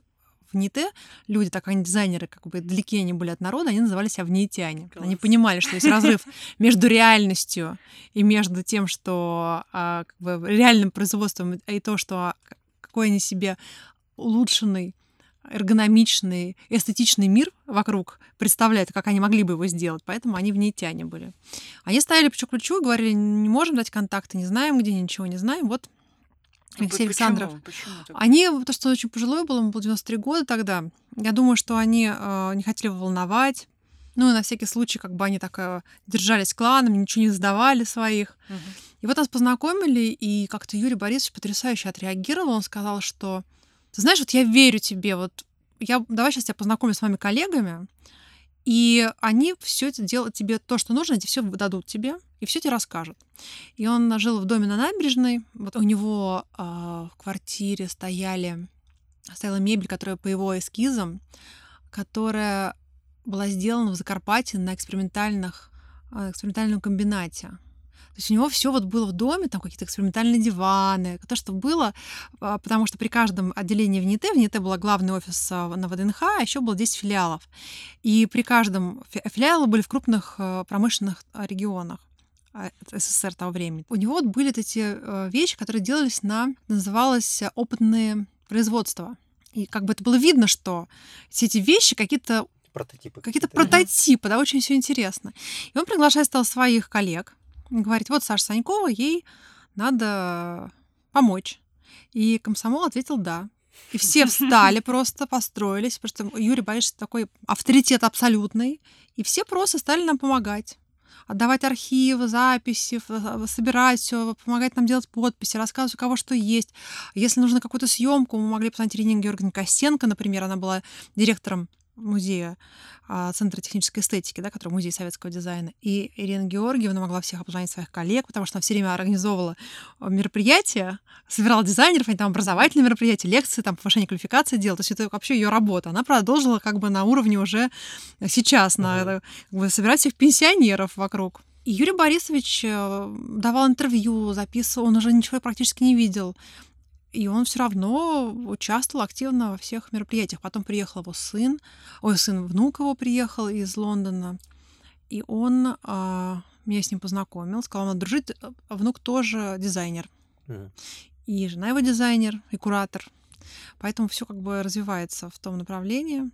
в НИТе люди, так они дизайнеры, как бы далеки они были от народа, они называли себя внеитяне. Класс. Они понимали, что есть разрыв [laughs] между реальностью и между тем, что а, как бы, реальным производством и то, что какой они себе улучшенный эргономичный, эстетичный мир вокруг представляют, как они могли бы его сделать. Поэтому они в внеитяне были. Они стояли по ключу и говорили, не можем дать контакты, не знаем где, ничего не знаем. Вот Алексей Александров. Почему? Почему они, то, что очень пожилой был, ему было 93 года тогда, я думаю, что они э, не хотели его волновать, Ну, и на всякий случай, как бы они так э, держались кланом, ничего не сдавали своих. Мгм. И вот нас познакомили, и как-то Юрий Борисович потрясающе отреагировал. Он сказал, что ты знаешь, вот я верю тебе, вот я давай сейчас тебя познакомлю с моими коллегами, и они все это делают тебе то, что нужно, они все дадут тебе, и все тебе расскажут. И он жил в доме на набережной. Вот у него а, в квартире стояли, стояла мебель, которая по его эскизам, которая была сделана в Закарпатье на экспериментальных, а, экспериментальном комбинате. То есть у него все вот было в доме, там какие-то экспериментальные диваны, то, что было, а, потому что при каждом отделении в НИТ, в НИТ был главный офис а, на ВДНХ, а еще было 10 филиалов. И при каждом фи- филиалы были в крупных а, промышленных регионах СССР того времени. У него вот были вот эти э, вещи, которые делались на, называлось э, опытные производства. И как бы это было видно, что все эти вещи какие-то Прототипы. какие-то какие-то. прототипы, да, очень все интересно. И он приглашает стал своих коллег, говорит, вот Саша Санькова, ей надо помочь. И комсомол ответил да. И все встали [laughs] просто, построились, потому что Юрий Борисович такой авторитет абсолютный, и все просто стали нам помогать отдавать архивы, записи, ф- собирать все, помогать нам делать подписи, рассказывать, у кого что есть. Если нужно какую-то съемку, мы могли посмотреть Ирине Георгиевне Костенко, например, она была директором музея а, Центра технической эстетики, да, который музей советского дизайна. И Ирина Георгиевна могла всех обзвонить своих коллег, потому что она все время организовывала а, мероприятия, собирала дизайнеров, они там образовательные мероприятия, лекции, там повышение квалификации делала. То есть это вообще ее работа. Она продолжила как бы на уровне уже сейчас, на, как бы, собирать всех пенсионеров вокруг. И Юрий Борисович э, давал интервью, записывал, он уже ничего практически не видел. И он все равно участвовал активно во всех мероприятиях. Потом приехал его сын, ой, сын, внук его приехал из Лондона. И он а, меня с ним познакомил, сказал, надо дружить. А Внук тоже дизайнер. Мгм. И жена его дизайнер, и куратор. Поэтому все как бы развивается в том направлении.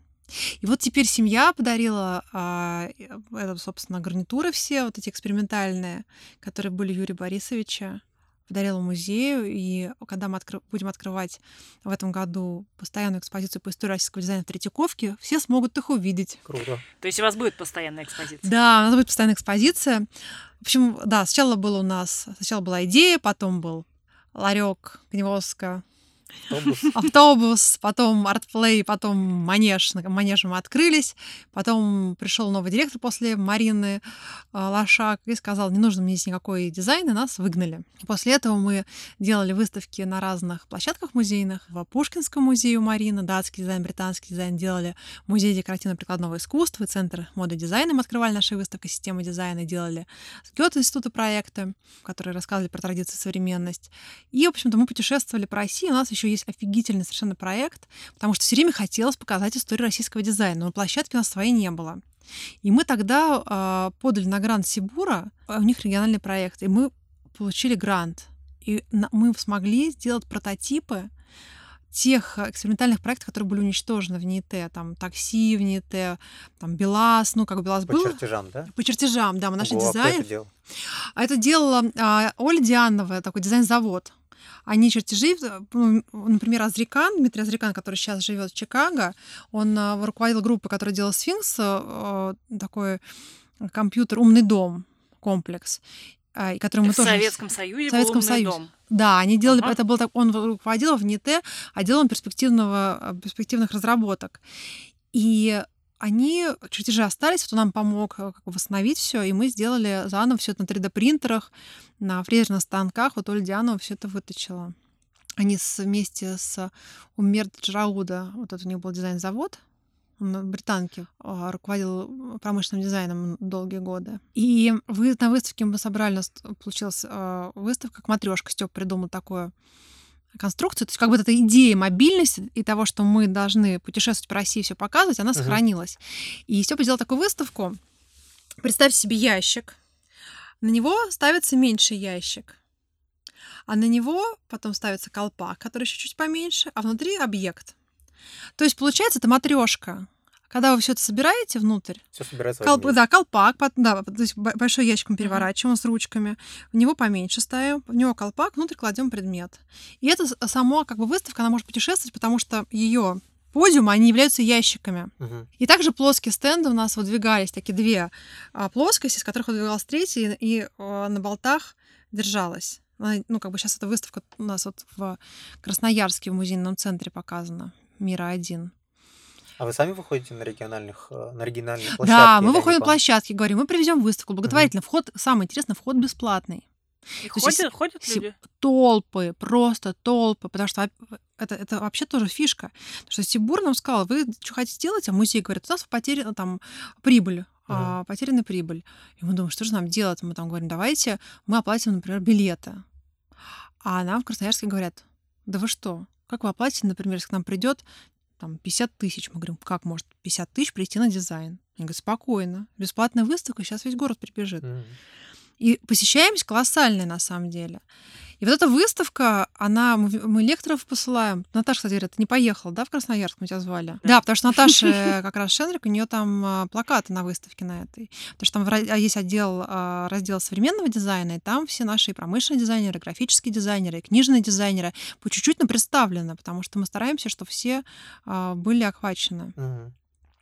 И вот теперь семья подарила, а, э, это, собственно, гарнитуры все, вот эти экспериментальные, которые были Юрия Борисовича, подарила музею. И когда мы откры- будем открывать в этом году постоянную экспозицию по истории российского дизайна в Третьяковке, все смогут их увидеть. Круто. То есть у вас будет постоянная экспозиция? Да, у нас будет постоянная экспозиция. В общем, да, сначала было у нас, сначала была идея, потом был ларек, гневозка, Автобус. [laughs] автобус, потом артплей, потом манеж. На мы открылись. Потом пришел новый директор после Марины а, Лошак и сказал, не нужно мне здесь никакой дизайн, и нас выгнали. После этого мы делали выставки на разных площадках музейных. В Пушкинском музее у Марины, датский дизайн, британский дизайн делали музей декоративно-прикладного искусства и Центр моды дизайна. Мы открывали наши выставки системы дизайна, делали с Гёте-института проекты, которые рассказывали про традиции современность. И, в общем-то, мы путешествовали по России. У нас еще есть офигительный совершенно проект, потому что все время хотелось показать историю российского дизайна, но площадки у нас своей не было. И мы тогда а, подали на грант Сибура, а у них региональный проект, и мы получили грант. И на- мы смогли сделать прототипы тех экспериментальных проектов, которые были уничтожены в НИТ, там такси в НИТ, там БелАЗ, ну как БелАЗ По был, чертежам, да? по чертежам, да, мы нашли Ого, кто дизайн. это делал? А это делала а, Оля Дианова, такой дизайн-завод. Они чертежи, ну, например, Азрикан, Дмитрий Азрикан, который сейчас живет в Чикаго, он а, руководил группой, которая делала Сфинкс, а, такой компьютер «Умный дом» комплекс, а, который мы в тоже... Советском Союзе в Советском был умный Союзе. дом. Да, они делали, Ага. это был так, он руководил в НИТ отделом перспективного, перспективных разработок. И они, чертежи остались, вот он нам помог э, как восстановить все, и мы сделали заново все это на 3D-принтерах, на фрезерных станках. Вот Оля Дианова все это выточила. Они с- вместе с Умер Джауда, вот это у них был дизайн-завод, он на британке а, руководил промышленным дизайном долгие годы. И вы, на выставке мы собрали, у нас получилась а, выставка как матрешка. Степ придумал такую конструкцию. То есть как бы эта идея мобильности и того, что мы должны путешествовать по России, все показывать, она Мгм. сохранилась. И Степа сделал такую выставку. Представь себе ящик. На него ставится меньший ящик. А на него потом ставится колпак, который еще чуть поменьше, а внутри объект. То есть получается это матрешка. Когда вы все это собираете внутрь, Все собирается Колп- да, колпак, да, то есть бо- большой ящик мы переворачиваем с ручками, в него поменьше ставим, в него колпак, внутрь кладем предмет. И это с- само как бы выставка, она может путешествовать, потому что ее подиума, они являются ящиками. Мгм. И также плоские стенды у нас выдвигались, такие две а, плоскости, из которых выдвигалась третья, и, а, на болтах держалась. Она, Ну, как бы сейчас эта выставка у нас вот в Красноярске в музейном центре показана. Мира-1. А вы сами выходите на региональных, э, на региональные площадки? Да, мы выходим на площадки, говорим, мы привезем выставку благотворительно. Вход, самое интересное, вход бесплатный. И То есть ходят, ходят Все- люди? толпы, просто толпы, потому что это, это вообще тоже фишка. Потому что Сибур нам сказал, вы что хотите сделать, а музей говорит, у нас потеряна там прибыль, а, потеряна прибыль. И мы думаем, что же нам делать? Мы там говорим, давайте мы оплатим, например, билеты. А нам в Красноярске говорят, да вы что, как вы оплатите, например, если к нам придет там 50 тысяч. Мы говорим, как может 50 тысяч прийти на дизайн? Они говорят, спокойно, бесплатная выставка, сейчас весь город прибежит. Мгм. И посещаемость колоссальная на самом деле. И вот эта выставка, она, мы, мы лекторов посылаем. Наташа, кстати, говорит, ты не поехала, да, в Красноярск, мы тебя звали? Да, потому что Наташа как раз Шенрик, у нее там а, плакаты на выставке на этой. Потому что там а есть отдел, а, раздел современного дизайна, и там все наши и промышленные дизайнеры, и графические дизайнеры, и книжные дизайнеры по чуть-чуть, но представлены, потому что мы стараемся, чтобы все были охвачены. Мгм.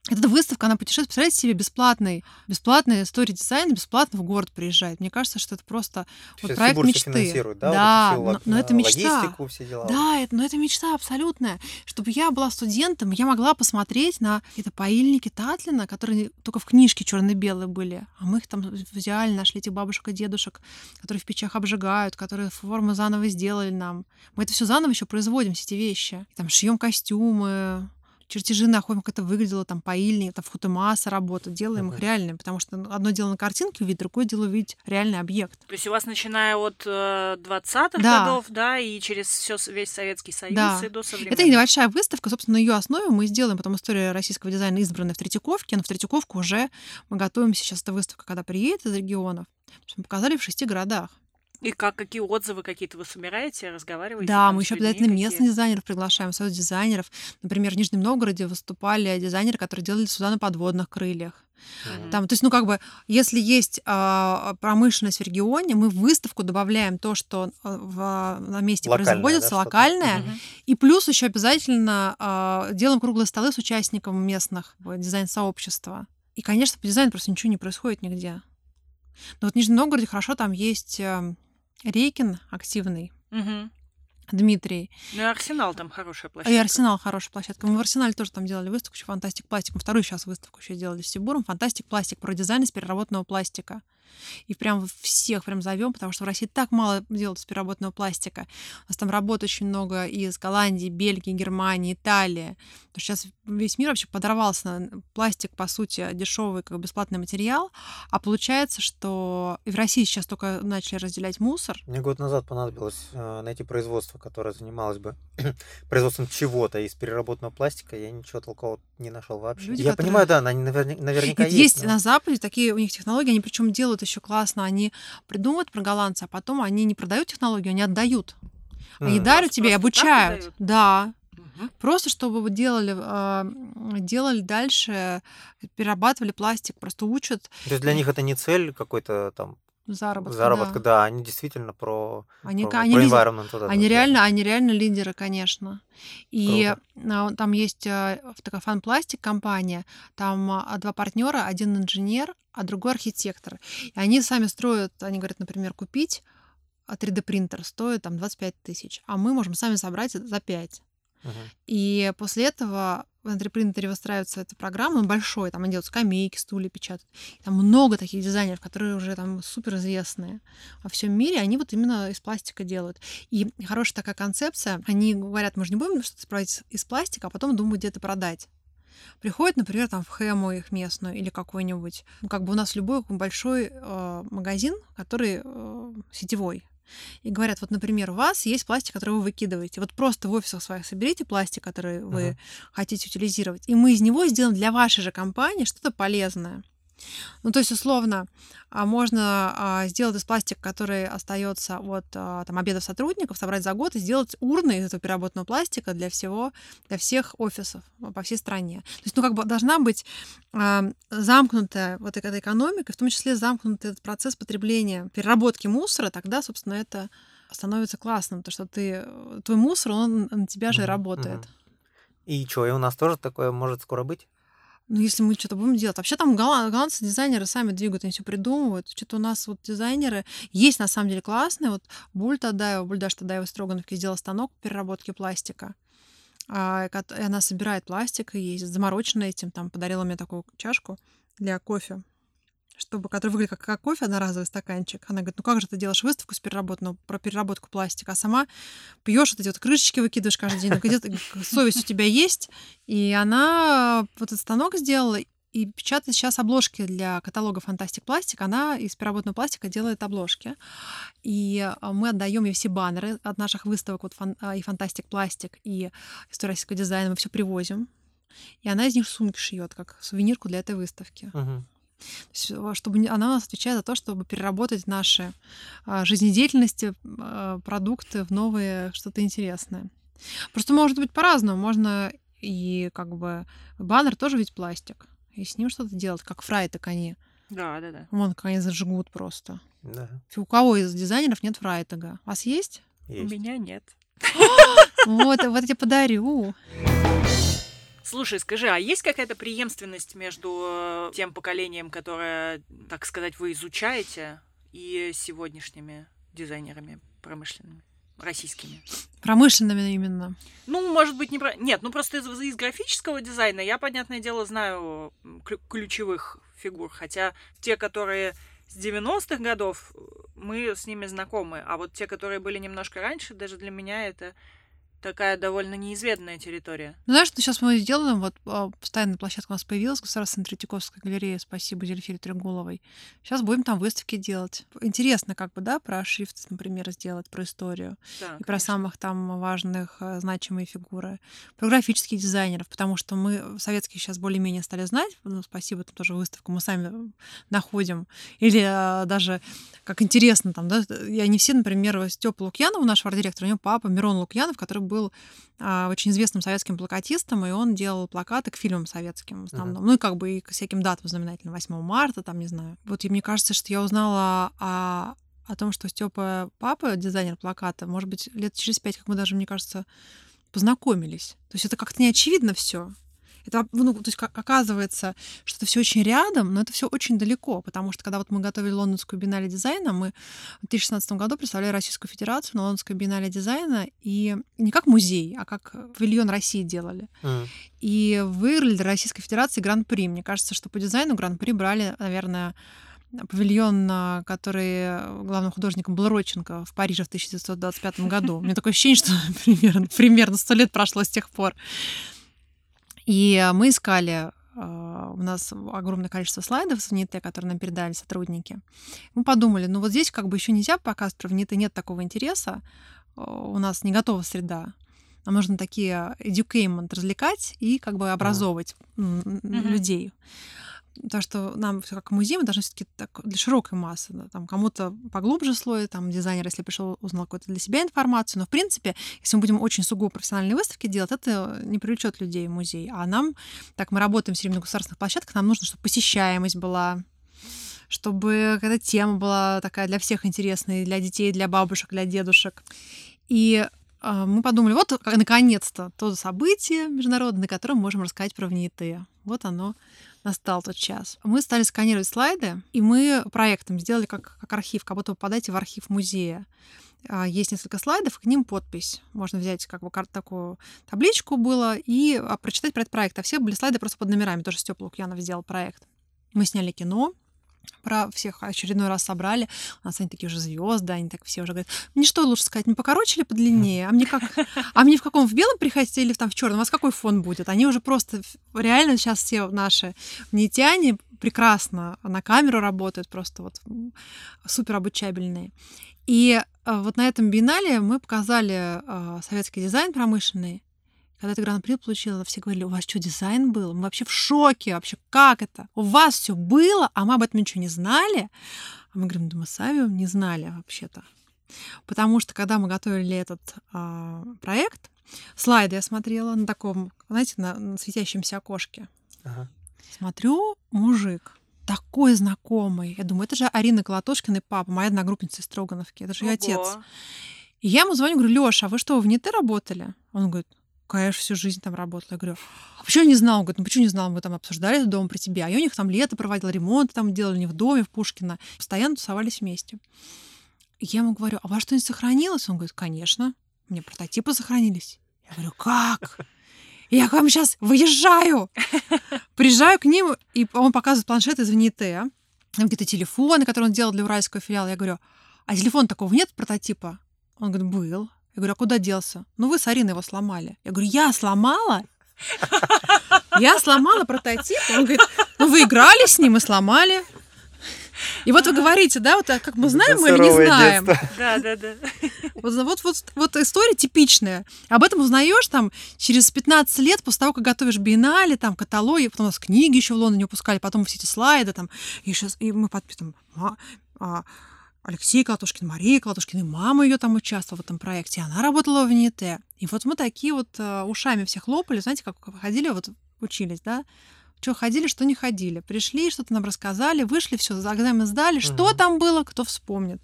Эта выставка, она путешествует, представляете себе, бесплатный, бесплатный история дизайн, бесплатно в город приезжает. Мне кажется, что это просто То вот проект мечты. да? вот Да, всю но, но это мечта. Все дела. Да, это, но это мечта абсолютная. Чтобы я была студентом, я могла посмотреть на это поильники Татлина, которые только в книжке черно-белые были. А мы их там взяли, нашли этих бабушек и дедушек, которые в печах обжигают, которые формы заново сделали нам. Мы это все заново еще производим, все эти вещи. И там шьем костюмы, чертежи находим, как это выглядело, там поильник, там фотомасса работа, делаем их Мгм. реальными, потому что ну, одно дело на картинке увидеть, другое дело увидеть реальный объект. То есть у вас начиная от э, 20-х Да. годов, да, и через все весь Советский Союз Да. и до современного. Это небольшая выставка, собственно, на ее основе мы сделаем потом историю российского дизайна, избранная в Третьяковке, но в Третьяковку уже мы готовимся, сейчас эта выставка, когда приедет из регионов, потому что мы показали в шести городах. И как, какие отзывы какие-то вы собираете, разговариваете? Да, мы еще обязательно какие? местных дизайнеров приглашаем, союз дизайнеров. Например, в Нижнем Новгороде выступали дизайнеры, которые делали суда на подводных крыльях. Мгм. Там, то есть, ну, как бы, если есть а, промышленность в регионе, мы в выставку добавляем то, что а, в, на месте Локальное, производится, да, локальное, Мгм. И плюс еще обязательно а, делаем круглые столы с участниками местных дизайн-сообщества. И, конечно, по дизайну просто ничего не происходит нигде. Но вот в Нижнем Новгороде хорошо, там есть э, Рейкин активный, Мгм. Дмитрий. Ну и Арсенал там хорошая площадка. И Арсенал хорошая площадка. Мы в Арсенале тоже там делали выставку, еще Фантастик Пластик. Мы вторую сейчас выставку еще делали с Сибуром. Фантастик Пластик про дизайн из переработанного пластика. И прям всех прям зовем, потому что в России так мало делают из переработанного пластика. У нас там работает очень много из Голландии, Бельгии, Германии, Италии. Потому что сейчас весь мир вообще подорвался на пластик, по сути, дешевый, как бесплатный материал. А получается, что и в России сейчас только начали разделять мусор. Мне год назад понадобилось э, найти производство, которое занималось бы [clears throat] производством чего-то из переработанного пластика. Я ничего толкового не нашел вообще. Люди, я которые- понимаю, да, они наверня- наверняка [laughs] есть. есть но- на Западе такие у них технологии, они причем делают еще классно. Они придумывают про голландца, а потом они не продают технологию, они отдают. Они М. дарят тебе и обучают. Да. Просто чтобы вы делали, а, делали дальше, перерабатывали пластик, просто учат То есть для них это не цель какой-то там заработка. заработка, да. да, они действительно про, Они, про, они про environment вот Они реально, они реально лидеры, конечно. И Круто. а, там есть а, такая фан-пластик компания, там а, два партнера, один инженер, а другой архитектор. И они сами строят, они говорят, например, купить а, 3D принтер стоит там 25 тысяч, а мы можем сами собрать за 5. Мгм. И после этого в 3D-принтере выстраивается эта программа, он большой, там они делают скамейки, стулья печатают. Там много таких дизайнеров, которые уже там супер известные во всем мире, они вот именно из пластика делают. И хорошая такая концепция, они говорят, мы же не будем что-то исправить из пластика, а потом думать, где это продать. Приходят, например, там в Хэму их местную или какой-нибудь. Ну, как бы у нас любой большой э, магазин, который э, сетевой. И говорят, вот, например, у вас есть пластик, который вы выкидываете. Вот просто в офисах своих соберите пластик, который вы Ага. хотите утилизировать, и мы из него сделаем для вашей же компании что-то полезное. Ну, то есть, условно, а, можно а, сделать из пластика, который остается от а, там, обедов сотрудников, собрать за год и сделать урны из этого переработанного пластика для всего, для всех офисов а, по всей стране. То есть, ну, как бы должна быть замкнутая вот эта экономика, в том числе замкнутый этот процесс потребления, переработки мусора, тогда, собственно, это становится классным, то что ты, твой мусор, он на тебя же Мгм, работает. И что, и у нас тоже такое может скоро быть? Ну, если мы что-то будем делать. Вообще там голланд- голландцы дизайнеры сами двигают, они все придумывают. Что-то у нас вот дизайнеры есть на самом деле классные. Вот Буль Тадаева, Бульдаш Тадаева Строгановки сделала станок по переработке пластика. А, и она собирает пластик и есть заморочена этим. Там подарила мне такую чашку для кофе чтобы, который выглядит как, как кофе, одноразовый стаканчик. Она говорит, ну как же ты делаешь выставку с переработанного, про переработку пластика, а сама пьешь вот эти вот крышечки выкидываешь каждый день. Ну, где-то совесть у тебя есть. И она вот этот станок сделала, и печатает сейчас обложки для каталога Фантастик Пластик. Она из переработанного пластика делает обложки. И а, мы отдаем ей все баннеры от наших выставок вот, фан- а, и Фантастик Пластик, и История российского дизайна. Мы все привозим. И она из них сумки шьет, как сувенирку для этой выставки. Мгм. А, чтобы она у нас отвечает за то, чтобы переработать наши а, жизнедеятельности, а, продукты в новые что-то интересное. Просто может быть по-разному. Можно и как бы баннер тоже ведь пластик. И с ним что-то делать, как фрайтек они. Да, да, да. Вон, как они зажигут просто. Да, У кого из дизайнеров нет фрайтега? У вас есть? У есть. меня нет. [gasps] Вот, вот я тебе подарю. Слушай, скажи, а есть какая-то преемственность между э, тем поколением, которое, так сказать, вы изучаете, и сегодняшними дизайнерами промышленными, российскими? Промышленными именно. Ну, может быть, не про... Нет, ну просто из, из графического дизайна я, понятное дело, знаю ключевых фигур, хотя те, которые с 90-х годов, э, мы с ними знакомы, а вот те, которые были немножко раньше, даже для меня это такая довольно неизведанная территория. Ну, знаешь, что сейчас мы сделаем? Вот а, постоянная площадка у нас появилась, Государственная Третьяковская галерея, спасибо Зельфире Трегуловой. Сейчас будем там выставки делать. Интересно, как бы, да, про шрифт, например, сделать, про историю. Да, и про конечно. самых там важных, э, значимые фигуры. Про графических дизайнеров, потому что мы советских сейчас более-менее стали знать. Ну, спасибо, там тоже выставку мы сами находим. Или э, даже, как интересно, там, да, я не все, например, Степа Лукьянов, наш арт-директор, у него папа Мирон Лукьянов, который был а, очень известным советским плакатистом, и он делал плакаты к фильмам советским в основном. Ну и как бы и к всяким датам знаменательным, 8 марта, там, не знаю. Вот и мне кажется, что я узнала о, о том, что Степа папа, дизайнер плаката, может быть, лет через пять, как мы даже, мне кажется, познакомились. То есть это как-то не очевидно все. Это, ну, то есть, оказывается, что это все очень рядом, но это все очень далеко, потому что когда вот мы готовили лондонскую биеннале дизайна, мы в 2016 году представляли Российскую Федерацию на лондонской биеннале дизайна, и не как музей, а как павильон России делали. Мгм. И выиграли для Российской Федерации гран-при. Мне кажется, что по дизайну гран-при брали, наверное, павильон, а, который главным художником был Родченко в Париже в 1925 году. У меня такое ощущение, что [laughs] примерно, примерно 100 лет прошло с тех пор. И мы искали, а, у нас огромное количество слайдов с ВНИТ, которые нам передали сотрудники. Мы подумали, ну вот здесь как бы еще нельзя показывать про ВНИТ, нет такого интереса, а, у нас не готова среда. Нам нужно такие edutainment развлекать и как бы образовывать м, м, Мгм. Потому что нам всё как музей, мы должны все-таки для широкой массы. да, Там кому-то поглубже слой, там дизайнер, если пришел, узнал какую-то для себя информацию. Но в принципе, если мы будем очень сугубо профессиональные выставки делать, это не привлечет людей в музей. А нам, так мы работаем все время на государственных площадках, нам нужно, чтобы посещаемость была, чтобы когда тема была такая для всех интересная, для детей, для бабушек, для дедушек. И а, мы подумали, вот наконец-то то событие международное, на котором можем рассказать про ВНИТ. Вот оно настал тот час. Мы стали сканировать слайды, и мы проектом сделали как, как архив, как будто попадаете в архив музея. А, Есть несколько слайдов, к ним подпись. Можно взять как бы такую табличку было и а, прочитать про этот проект. А все были слайды просто под номерами. Тоже Степа Лукьянов сделал проект. Мы сняли кино, про всех очередной раз собрали. У нас они такие уже звезды, они так все уже говорят, мне что лучше сказать, не покороче или подлиннее? А мне как? А мне в каком? В белом приходите или там в черном? У вас какой фон будет? Они уже просто реально сейчас все наши нитяне прекрасно на камеру работают, просто вот супер обучабельные. И а, вот на этом биеннале мы показали а, советский дизайн промышленный. Когда ты гран-при получила, все говорили, у вас что, дизайн был? Мы вообще в шоке, вообще как это? У вас все было, а мы об этом ничего не знали. А мы говорим, да мы сами не знали вообще-то. Потому что когда мы готовили этот а, проект, слайды я смотрела на таком, знаете, на, на светящемся окошке. Ага. Смотрю, мужик такой знакомый. Я думаю, это же Арина Колотошкина и папа, моя одногруппница из Строгановки. Это же ее отец. Ого. И я ему звоню, говорю, Лёша, а вы что, в НИТ работали? Он говорит, конечно, всю жизнь там работала. Я говорю, а почему я не знал? Он говорит, ну почему не знал? Мы там обсуждали дом при тебе. А я у них там лето проводил, ремонт там делали не в доме, в Пушкино. Постоянно тусовались вместе. Я ему говорю, а у вас что-нибудь сохранилось? Он говорит, конечно, у меня прототипы сохранились. Я говорю, как? Я к вам сейчас выезжаю. Приезжаю к ним, и он показывает планшет из Вните. Там какие-то телефоны, которые он делал для уральского филиала. Я говорю, а телефона такого нет прототипа? Он говорит, был. Я говорю, а куда делся? Ну, вы с Ариной его сломали. Я говорю, я сломала? [laughs] Я сломала прототип? Он говорит, ну, вы играли с ним и сломали. И вот вы говорите, да, вот а как мы знаем мы или не знаем. [laughs] Да, да, да. Вот, вот, вот, вот история типичная. Об этом узнаешь там через 15 лет после того, как готовишь биеннале, там каталоги, потом у нас книги еще в Лондоне выпускали, потом все эти слайды там, и сейчас и мы подписываем а, Алексей Колотушкин, Мария Колотушкина, и мама ее там участвовала в этом проекте, и она работала в НИТ. И вот мы такие вот э, ушами все хлопали, знаете, как ходили, вот учились, да, что ходили, что не ходили. Пришли, что-то нам рассказали, вышли, все, экзамен сдали, угу. что там было, кто вспомнит.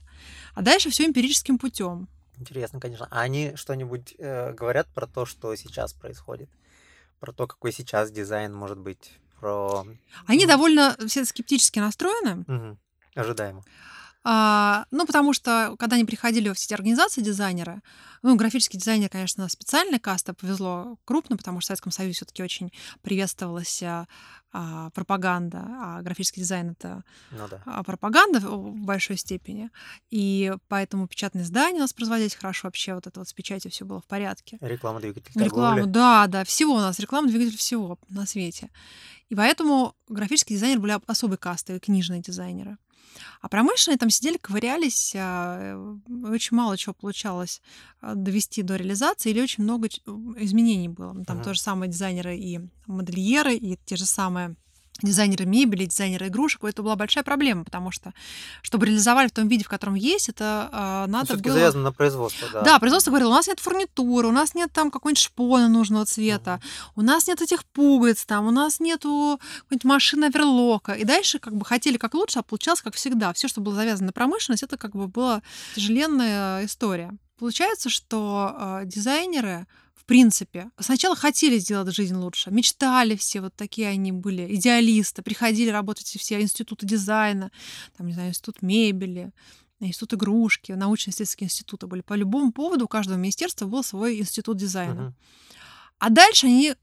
А дальше все эмпирическим путем. Интересно, конечно. А они что-нибудь э, говорят про то, что сейчас происходит? Про то, какой сейчас дизайн может быть? Про... Они довольно все скептически настроены. Угу. Ожидаемо. А, ну, потому что, когда они приходили в все эти организации дизайнера, ну, графический дизайнер, конечно, специальная каста, повезло крупно, потому что в Советском Союзе все таки очень приветствовалась а, пропаганда, а графический дизайн — это ну, да. а, пропаганда в большой степени. И поэтому печатные издания у нас производились хорошо, вообще вот это вот с печатью все было в порядке. Реклама двигатель Реклама, да, да, всего у нас, реклама двигатель всего на свете. И поэтому графические дизайнеры были особой кастой, книжные дизайнеры. А промышленные там сидели, ковырялись, а, очень мало чего получалось а, довести до реализации, или очень много изменений было. Там uh-huh. то же самое дизайнеры и модельеры, и те же самые дизайнеры мебели, дизайнеры игрушек, это была большая проблема, потому что, чтобы реализовали в том виде, в котором есть, это э, надо было... завязано на производство, да. Да, производство говорило, у нас нет фурнитуры, у нас нет там какой-нибудь шпона нужного цвета, uh-huh. у нас нет этих пуговиц там, у нас нету какой-нибудь машины оверлока. И дальше как бы хотели как лучше, а получалось как всегда. Все, что было завязано на промышленность, это как бы была тяжеленная история. Получается, что э, дизайнеры в принципе. Сначала хотели сделать жизнь лучше, мечтали все, вот такие они были, идеалисты, приходили работать все институты дизайна, там, не знаю, институт мебели, институт игрушки, научно-исследовательские институты были. По любому поводу у каждого министерства был свой институт дизайна. Uh-huh. А дальше они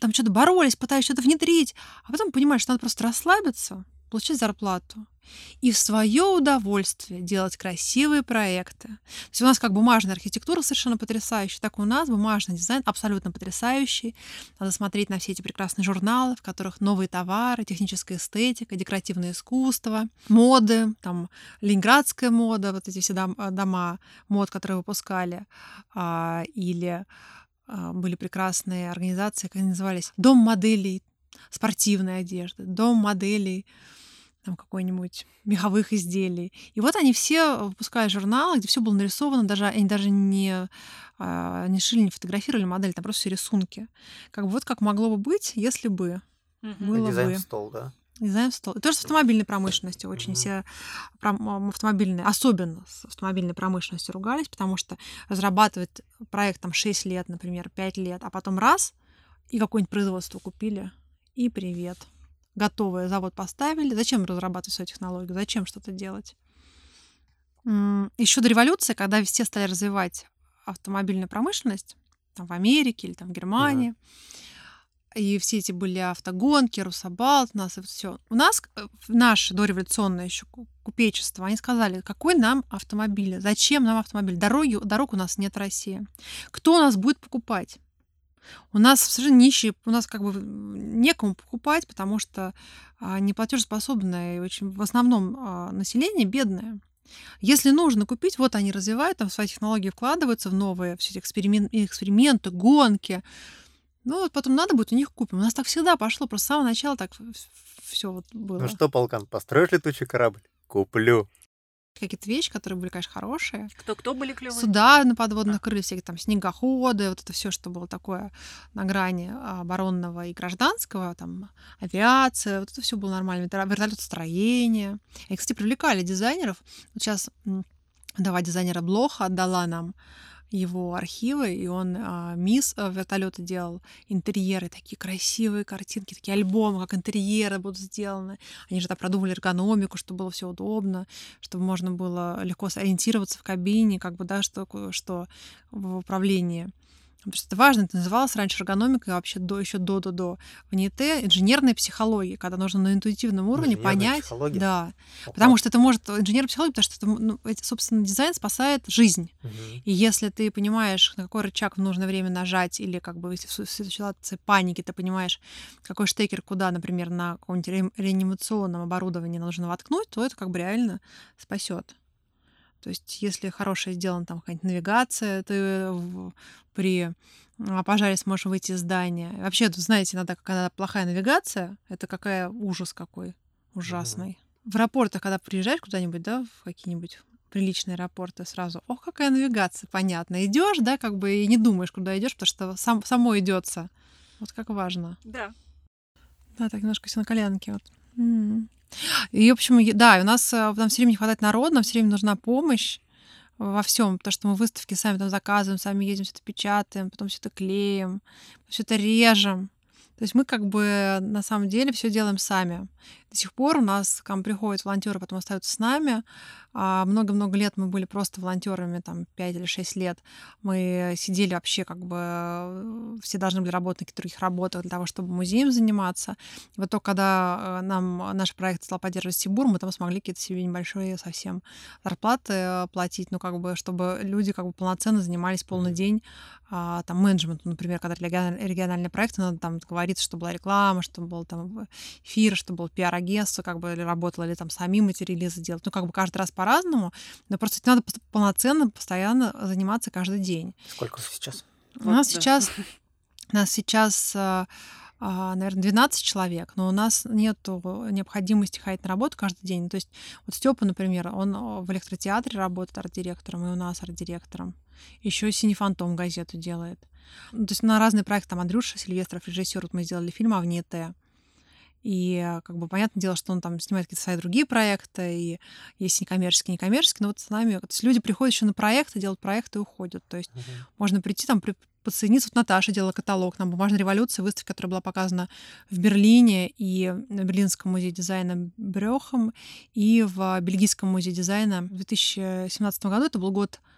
там что-то боролись, пытались что-то внедрить, а потом понимают, что надо просто расслабиться, получать зарплату и в свое удовольствие делать красивые проекты. То есть у нас как бумажная архитектура совершенно потрясающая, так у нас бумажный дизайн абсолютно потрясающий. Надо смотреть на все эти прекрасные журналы, в которых новые товары, техническая эстетика, декоративное искусство, моды, там ленинградская мода, вот эти все дома мод, которые выпускали, а, или а, были прекрасные организации, как они назывались, Дом моделей спортивной одежды, Дом моделей там какой-нибудь меховых изделий. И вот они все выпускают журналы, где все было нарисовано, даже они даже не, а, не шили, не фотографировали модель, там просто все рисунки. Как бы вот как могло бы быть, если бы угу. было Дизайн бы. стол, да? Дизайн стол. И тоже с автомобильной промышленностью очень угу. все автомобильные, особенно с автомобильной промышленностью ругались, потому что разрабатывать проект там 6 лет, например, 5 лет, а потом раз, и какое-нибудь производство купили, и привет готовое завод поставили. Зачем разрабатывать свою технологию? Зачем что-то делать? Еще до революции, когда все стали развивать автомобильную промышленность, там, в Америке или там, в Германии, uh-huh. и все эти были автогонки, Русабалт, у нас это все. У нас э, наше дореволюционное еще купечество, они сказали, какой нам автомобиль, зачем нам автомобиль, дороги, дорог у нас нет в России. Кто у нас будет покупать? У нас совершенно нищие, у нас как бы некому покупать, потому что а, неплатежеспособное и очень в основном а, население бедное. Если нужно купить, вот они развивают, там свои технологии вкладываются в новые все эти эксперимент, эксперименты, гонки. Ну вот потом надо будет, у них купим. У нас так всегда пошло, просто с самого начала так все вот было. Ну что, полкан, построишь летучий корабль? Куплю какие-то вещи, которые были, конечно, хорошие. Кто-кто были клевые? Суда на подводных крыльях, всякие там снегоходы, вот это все, что было такое на грани оборонного и гражданского, там авиация, вот это все было нормально, вертолетостроение. И, кстати, привлекали дизайнеров. Вот сейчас два дизайнера Блоха отдала нам его архивы, и он а, мисс а, вертолета делал интерьеры, такие красивые картинки, такие альбомы, как интерьеры будут сделаны. Они же там продумали эргономику, чтобы было все удобно, чтобы можно было легко сориентироваться в кабине, как бы, да, что, что в управлении. Потому что это важно, это называлось раньше эргономикой, вообще до, еще до-до-до. В НИТ инженерная психология, когда нужно на интуитивном уровне понять. Психология? Да. Опа. Потому что это может инженерная психология, потому что это, ну, собственно, дизайн спасает жизнь. Угу. И если ты понимаешь, на какой рычаг в нужное время нажать, или как бы если в ситуации паники ты понимаешь, какой штекер куда, например, на каком-нибудь реанимационном оборудовании нужно воткнуть, то это как бы реально спасет. То есть, если хорошая сделана там какая-нибудь навигация, ты при а, пожаре сможешь выйти из здания. Вообще, тут, знаете, иногда, когда плохая навигация, это какая ужас какой ужасный. Mm-hmm. В аэропортах, когда приезжаешь куда-нибудь, да, в какие-нибудь приличные аэропорты сразу, ох, какая навигация, понятно. Идешь, да, как бы и не думаешь, куда идешь, потому что сам, само идется. Вот как важно. Да. Да, так немножко все на коленке. Вот. М-м. И, в общем, да, у нас э, нам все время не хватает народа, нам все время нужна помощь во всем, потому что мы выставки сами там заказываем, сами едем, все это печатаем, потом все это клеим, все это режем. То есть мы как бы на самом деле все делаем сами. До сих пор у нас к нам приходят волонтеры, потом остаются с нами. А много-много лет мы были просто волонтерами, там 5 или 6 лет. Мы сидели вообще как бы... Э, все должны были работать на каких-то других работах для того, чтобы музеем заниматься. И вот только когда э, нам наш проект стал поддерживать Сибур, мы там смогли какие-то себе небольшие совсем зарплаты э, платить, ну как бы, чтобы люди как бы полноценно занимались полный день а, там менеджментом, например, когда региональные проекты, надо там говорится, что была реклама, что был там эфир, что был пиар агентство, как бы или работало, или там сами материализы делать. Ну, как бы каждый раз по-разному, но просто надо полноценно, постоянно заниматься каждый день. Сколько сейчас? У нас да. сейчас, [laughs] у нас сейчас а, а, наверное, 12 человек, но у нас нет необходимости ходить на работу каждый день. То есть вот Степа, например, он в электротеатре работает арт-директором, и у нас арт-директором. Еще «Синий фантом» газету делает. Ну, то есть на разные проекты, там Андрюша Сильвестров, режиссер, вот мы сделали фильм «Авнете», и э, как бы понятное дело, что он там снимает какие-то свои другие проекты, и есть некоммерческие, некоммерческие, но вот с нами, то есть люди приходят еще на проекты, делают проекты и уходят. То есть uh-huh. можно прийти там, при, подсоединиться. Вот Наташа делала каталог на «Бумажной революции», выставка, которая была показана в Берлине и в Берлинском музее дизайна Брёхом, и в Бельгийском музее дизайна в 2017 году. Это был год а,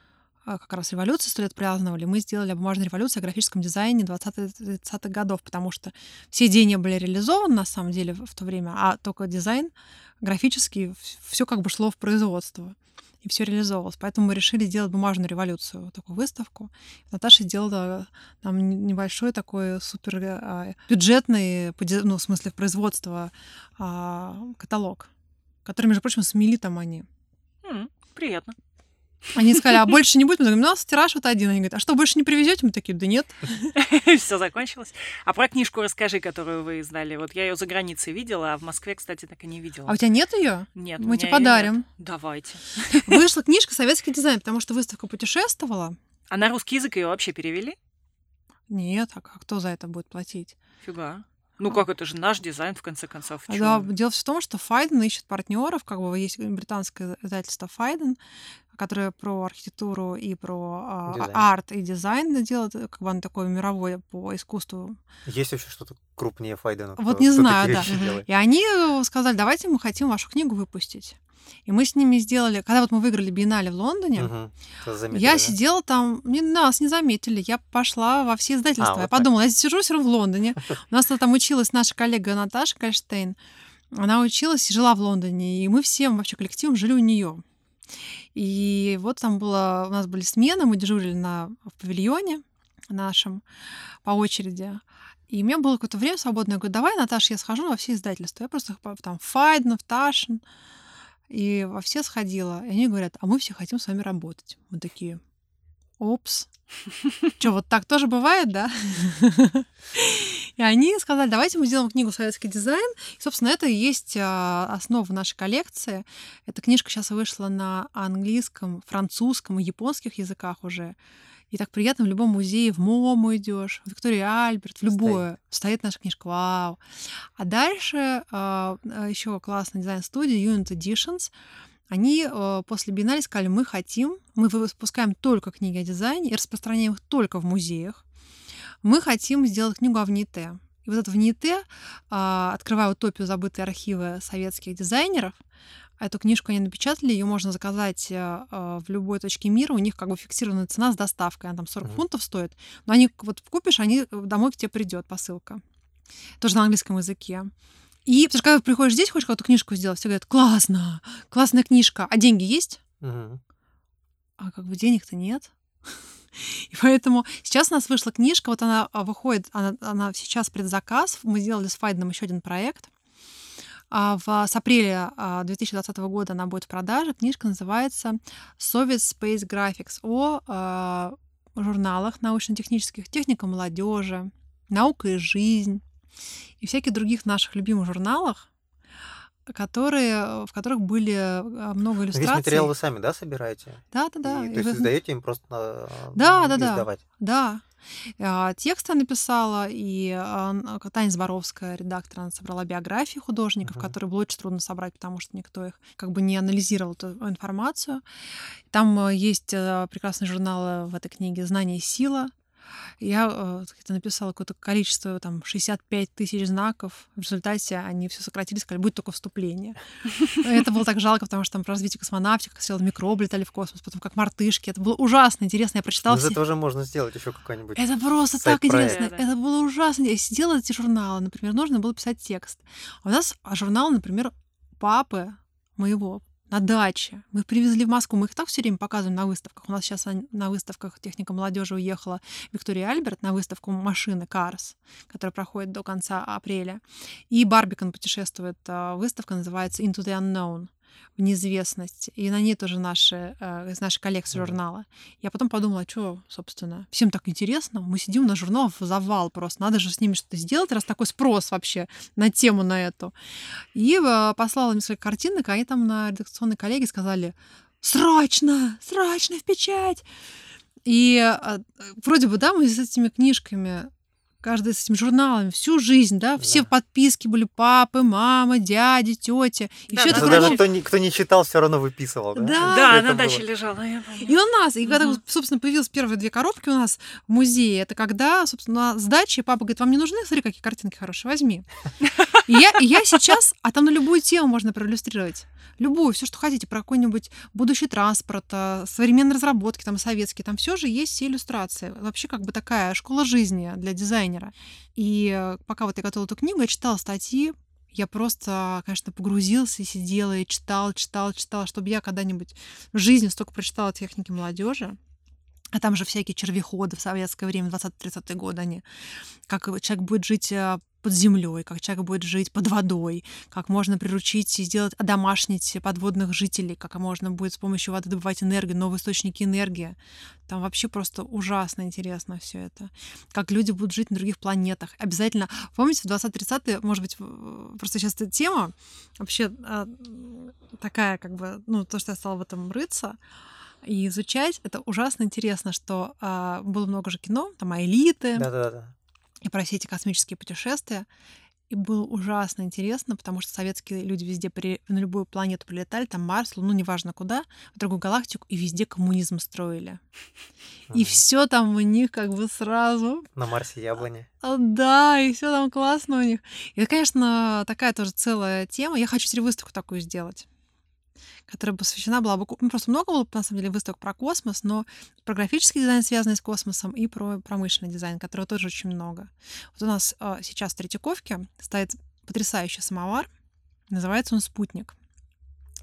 как раз революцию сто лет праздновали, мы сделали бумажную революцию о графическом дизайне 20-30-х годов, потому что все идеи были реализованы на самом деле в то время, а только дизайн графический, все как бы шло в производство и все реализовывалось. Поэтому мы решили сделать бумажную революцию, такую выставку. Наташа сделала там небольшой такой супер а, бюджетный, ну, в смысле, производства а, каталог, который, между прочим, смели там они. Приятно. Они сказали, а больше не будет? Мы говорим, у нас тираж вот один. Они говорят, а что, больше не привезете? Мы такие, да нет. [laughs] Все закончилось. А про книжку расскажи, которую вы издали. Вот я ее за границей видела, а в Москве, кстати, так и не видела. А у тебя нет ее? Нет. Мы тебе подарим. Давайте. [laughs] Вышла книжка «Советский дизайн», потому что выставка путешествовала. А на русский язык ее вообще перевели? Нет, а кто за это будет платить? Фига. Ну как, это же наш дизайн, в конце концов. Да, дело в том, что Phaidon ищет партнеров, как бы есть британское издательство Phaidon, которое про архитектуру и про а, арт и дизайн делает, как бы оно такое мировое по искусству. Есть вообще что-то крупнее Phaidon а? Вот не знаю, да. И они сказали, давайте мы хотим вашу книгу выпустить. И мы с ними сделали, когда вот мы выиграли биеннале в Лондоне, угу. заметили, я да? сидела там, не, нас не заметили, я пошла во все издательства. А, вот я так. подумала, я сижу все равно в Лондоне. У нас там училась наша коллега Наташа Кальштейн. Она училась и жила в Лондоне, и мы всем вообще коллективом жили у нее. И вот там было, у нас были смены, мы дежурили на, в павильоне нашем по очереди. И у меня было какое-то время свободное. Я говорю, давай, Наташа, я схожу во все издательства. Я просто там Файднов, Ташин, и во все сходила. И они говорят, а мы все хотим с вами работать. Мы такие, опс. [laughs] Что, вот так тоже бывает, да? [laughs] И они сказали, давайте мы сделаем книгу «Советский дизайн». И, собственно, это и есть а, основа нашей коллекции. Эта книжка сейчас вышла на английском, французском и японских языках уже. И так приятно в любом музее, в МОМу идешь, в Виктория Альберт, в любое. Стоит, Стоит наша книжка, вау. А дальше э, а, еще классная дизайн-студия Unit Editions. они после биеннале сказали, мы хотим, мы выпускаем только книги о дизайне и распространяем их только в музеях. Мы хотим сделать книгу о ВНИТ. И вот это ВНИТ, э, открывая утопию забытые архивы советских дизайнеров, Эту книжку они напечатали, ее можно заказать э, в любой точке мира. У них как бы фиксированная цена с доставкой, она там 40 mm-hmm. фунтов стоит. Но они вот купишь, они домой к тебе придет посылка. Тоже на английском языке. И потому что когда приходишь здесь, хочешь какую-то книжку сделать, все говорят, классно, классная книжка, а деньги есть? Мгм. А как бы денег-то нет. [laughs] [laughs] И поэтому сейчас у нас вышла книжка, вот она а, выходит, она, она сейчас предзаказ. Мы сделали с Файденом еще один проект. А в, с апреля а, 2020 года она будет в продаже. Книжка называется Soviet Space Graphics о а, журналах научно-технических, техника молодежи, наука и жизнь и всяких других наших любимых журналах, которые, в которых были а, много иллюстраций. Весь материал вы сами, да, собираете? Да, да, да. И, И то есть вы- издаете им просто на Да, да, да. издавать. Да. А, Текст я написала, и а, Таня Зборовская, редактор, она собрала биографии художников, Мгм. которые было очень трудно собрать, потому что никто их как бы не анализировал эту информацию. Там э, есть э, прекрасные журналы в этой книге «Знание и сила». Я э, как-то написала какое-то количество, там, 65 тысяч знаков. В результате они все сократили, сказали, будет только вступление. [laughs] Это было так жалко, потому что там про развитие космонавтики, как сначала микробы летали в космос, потом как мартышки. Это было ужасно интересно. Я прочитала из все... этого же можно сделать еще какой-нибудь. Это просто так интересно. Это было ужасно. Я сидела эти журналы, например, нужно было писать текст. А у нас журнал, например, папы моего на даче. Мы привезли в Москву. Мы их так все время показываем на выставках. У нас сейчас на выставках техника молодежи уехала Виктория Альберт на выставку машины Cars, которая проходит до конца апреля. И Барбикон путешествует. а, Выставка называется Into the Unknown в неизвестность. И на ней тоже наши, э, из нашей коллекции Мгм. журнала. Я потом подумала, что, собственно, всем так интересно. Мы сидим на журналах в завал просто. Надо же с ними что-то сделать, раз такой спрос вообще на тему на эту. И э, послала несколько картинок, а они там на редакционной коллеге сказали «Срочно! Срочно в печать!» И э, вроде бы, да, мы с этими книжками каждый с этими журналами всю жизнь, да, все Да. подписки были папы, мама, дяди, тети. И Да, все да, это даже кто не, кто не читал, все равно выписывал, да? Да. Да, на было. даче лежала, я помню. И у нас, и когда, Мгм. собственно, появились первые две коробки у нас в музее, это когда, собственно, на сдаче папа говорит, вам не нужны? Смотри, какие картинки хорошие, возьми. [laughs] Я, я сейчас, а там на любую тему можно проиллюстрировать. Любую, все, что хотите, про какой-нибудь будущий транспорт, а, современные разработки, там, советские, там все же есть все иллюстрации. Вообще как бы такая школа жизни для дизайнера. И э, пока вот я готовила эту книгу, я читала статьи, я просто, конечно, погрузилась и сидела, и читала, читала, читала, чтобы я когда-нибудь в жизни столько прочитала техники молодежи. А там же всякие червеходы в советское время, 20-30-е годы они. Как человек будет жить э, под землей, как человек будет жить под водой, как можно приручить и сделать, одомашнить подводных жителей, как можно будет с помощью воды добывать энергию, новые источники энергии. Там вообще просто ужасно интересно все это. Как люди будут жить на других планетах. Обязательно, помните, в 20-30-е, может быть, просто сейчас эта тема вообще а, такая, как бы, ну, то, что я стала в этом рыться, и изучать, это ужасно интересно, что а, было много же кино, там элиты, Да-да-да. И про все эти космические путешествия. И было ужасно интересно, потому что советские люди везде при... на любую планету прилетали, там Марс, Луну, неважно куда, в другую галактику, и везде коммунизм строили. И все там у них как бы сразу На Марсе яблони. а, Да, и все там классно у них. И конечно, такая тоже целая тема. Я хочу теперь выставку такую сделать которая посвящена была бы... Ну, просто много было, на самом деле, выставок про космос, но про графический дизайн, связанный с космосом, и про промышленный дизайн, которого тоже очень много. Вот у нас а, сейчас в Третьяковке стоит потрясающий самовар. Называется он «Спутник».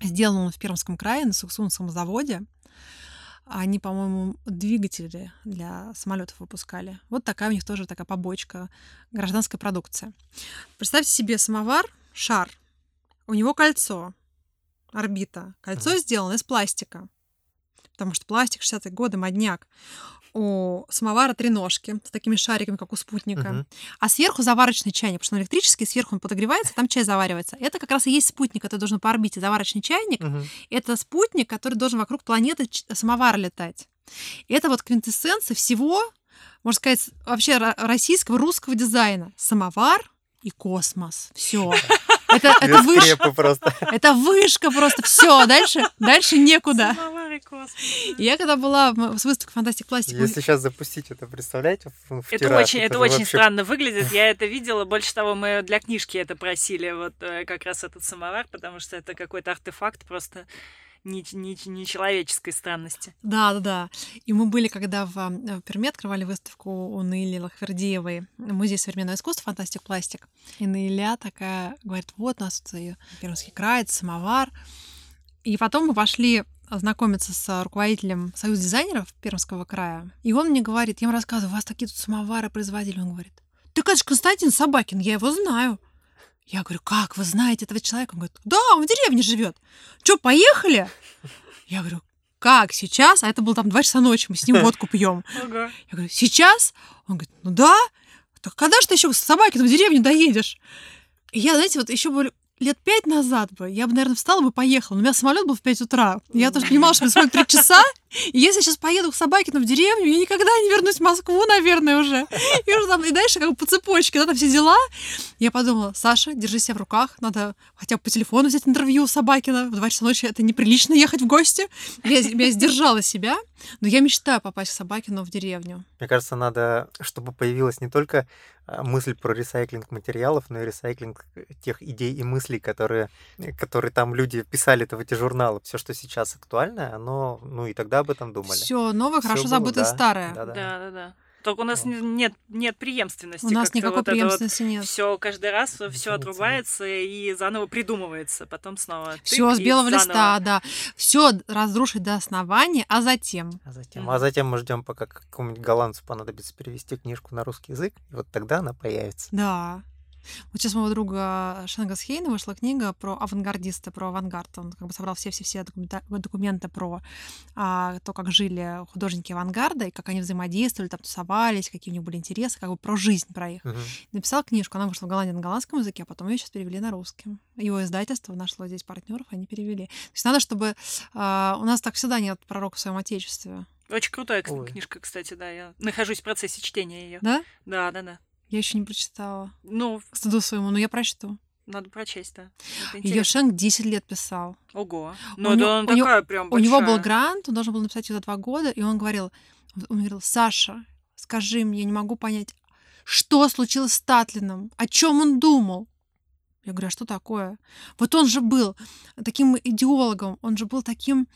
Сделан он в Пермском крае на Суксунском заводе. Они, по-моему, двигатели для самолетов выпускали. Вот такая у них тоже такая побочка гражданской продукции. Представьте себе самовар, шар. У него кольцо, орбита. Кольцо Мгм. сделано из пластика. Потому что пластик 60-е годы, модняк. У самовара три ножки с такими шариками, как у спутника. Мгм. А сверху заварочный чайник, потому что он электрический, сверху он подогревается, там чай заваривается. Это как раз и есть спутник, это должен по орбите заварочный чайник. Мгм. Это спутник, который должен вокруг планеты самовара летать. И это вот квинтэссенция всего, можно сказать, вообще ро- российского, русского дизайна. Самовар и космос. Все. Это, это вышка. просто. Это вышка просто. Все, дальше, дальше некуда. Я когда была в- с выставкой Фантастик Пластик, Если сейчас запустить это, представляете, в, в Это тираж, очень, это очень вообще странно выглядит. Я это видела. Больше того, мы для книжки это просили, вот э, как раз этот самовар, потому что это какой-то артефакт просто не, не, нечеловеческой странности. Да, да, да. И мы были, когда в, в Перми открывали выставку у Наили Лахвердиевой, музей современного искусства «Фантастик Пластик». И Наиля такая говорит, вот у нас тут Пермский край, это самовар. И потом мы пошли знакомиться с руководителем Союза дизайнеров Пермского края. И он мне говорит, я ему рассказываю, у вас такие тут самовары производили. Он говорит, так это же Константин Собакин, я его знаю. Я говорю, как вы знаете этого человека? Он говорит, да, он в деревне живет. Че, поехали? Я говорю, как сейчас? А это было там два часа ночи, мы с ним водку пьем. Ого. Я говорю, сейчас? Он говорит, ну да. Так когда же ты еще с Собакиным в деревню доедешь? И я, знаете, вот еще бы лет пять назад бы, я бы, наверное, встала бы поехала. Но у меня самолет был в 5 утра. Я тоже понимала, что это три часа. [laughs] И если я сейчас поеду к Собакину в деревню, я никогда не вернусь в Москву, наверное, уже. И уже там, и дальше как бы по цепочке, да, там все дела. Я подумала, Саша, держи себя в руках, надо хотя бы по телефону взять интервью у Собакина. В 2 часа ночи это неприлично ехать в гости. Я, я сдержала себя, но я мечтаю попасть к Собакину в деревню. Мне кажется, надо, чтобы появилась не только мысль про ресайклинг материалов, но и ресайклинг тех идей и мыслей, которые, которые там люди писали-то в эти журналы. Все, что сейчас актуально, оно, ну и тогда об этом думали. Все новое, Всё хорошо было, забытое да, старое. да-да. Да, да, да. Только у нас нет, нет преемственности. У нас никакой вот это вот преемственности нет. Все каждый раз все отрубается и заново придумывается, потом снова. Все с белого заново. листа, да. Все разрушить до основания, а затем. А затем, а затем мы ждем, пока какому-нибудь голландцу понадобится перевести книжку на русский язык, и вот тогда она появится. Да. Вот сейчас у моего друга Шенгас Хейна вышла книга про авангардиста, про авангард. Он как бы собрал все-все-все документа- документы про а, то, как жили художники авангарда, и как они взаимодействовали, там тусовались, какие у них были интересы, как бы про жизнь, про их. Мгм. Написал книжку, она вышла в Голландии на голландском языке, а потом ее сейчас перевели на русский. Его издательство нашло здесь партнеров, они перевели. То есть надо, чтобы а, у нас так всегда нет пророка в своем отечестве. Очень крутая Ой. книжка, кстати, да. Я нахожусь в процессе чтения ее. Да? Да, да, да. Я еще не прочитала. Ну, стыду своему, но я прочту. надо прочесть, да. Это Ее. Шенк 10 лет писал. Ого. У Ну, него- да, он у него- прям У него был большая. грант, он должен был написать его за два года, и он говорил, он говорил, Саша, скажи мне, я не могу понять, что случилось с Татлином, о чем он думал. Я говорю, а что такое? Вот он же был таким идеологом, он же был таким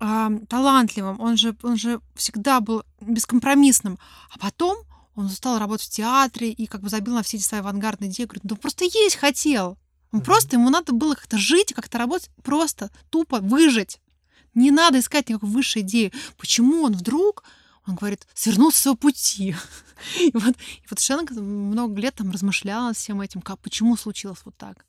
а, талантливым, он же, он же всегда был бескомпромиссным. А потом он стал работать в театре и как бы забил на все эти свои авангардные идеи. Говорит, ну просто есть хотел. Он Мгм. просто, ему надо было как-то жить, как-то работать, просто тупо выжить. Не надо искать никакой высшей идеи. Почему он вдруг, он говорит, свернул с своего пути? [laughs] И вот, и вот Шенк много лет там размышлял над всем этим, как, почему случилось вот так.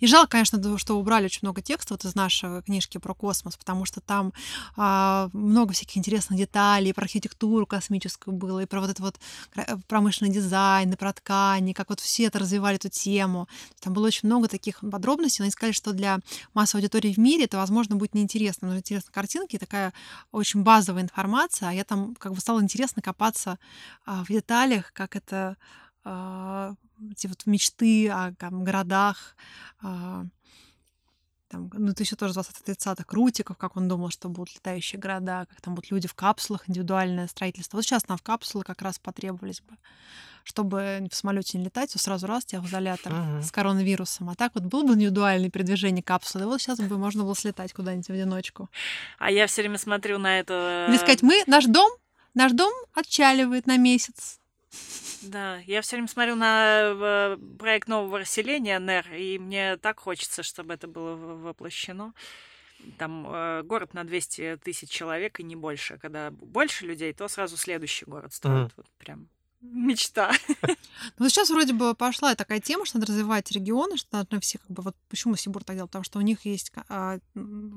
И жалко, конечно, то, что убрали очень много текста вот из нашей книжки про космос, потому что там а, много всяких интересных деталей про архитектуру космическую было, и про вот этот вот кра- промышленный дизайн, и про ткани, как вот все это развивали эту тему. Там было очень много таких подробностей, но они сказали, что для массовой аудитории в мире это, возможно, будет неинтересно. Но интересны картинки, такая очень базовая информация, а я там как бы стало интересно копаться а, в деталях, как это эти вот мечты о там, городах, а, там, ну, это еще тоже 20-30-х крутиков, как он думал, что будут летающие города, как там будут люди в капсулах, индивидуальное строительство. Вот сейчас нам в капсулы как раз потребовались бы, чтобы в самолете не летать, то сразу раз тебя в изолятор Мгм. с коронавирусом. А так вот было бы индивидуальное передвижение капсулы, вот сейчас бы можно было слетать куда-нибудь в одиночку. А я все время смотрю на это... Или сказать, мы, наш дом, наш дом отчаливает на месяц. Да, я все время смотрю на э, проект нового расселения НЭР, и мне так хочется, чтобы это было воплощено. Там э, город на 200 тысяч человек и не больше. Когда больше людей, то сразу следующий город строят. Мгм. Вот прям мечта. [laughs] Ну, сейчас вроде бы пошла такая тема, что надо развивать регионы, что надо все как бы... Вот почему Сибур так делал? Потому что у них есть а,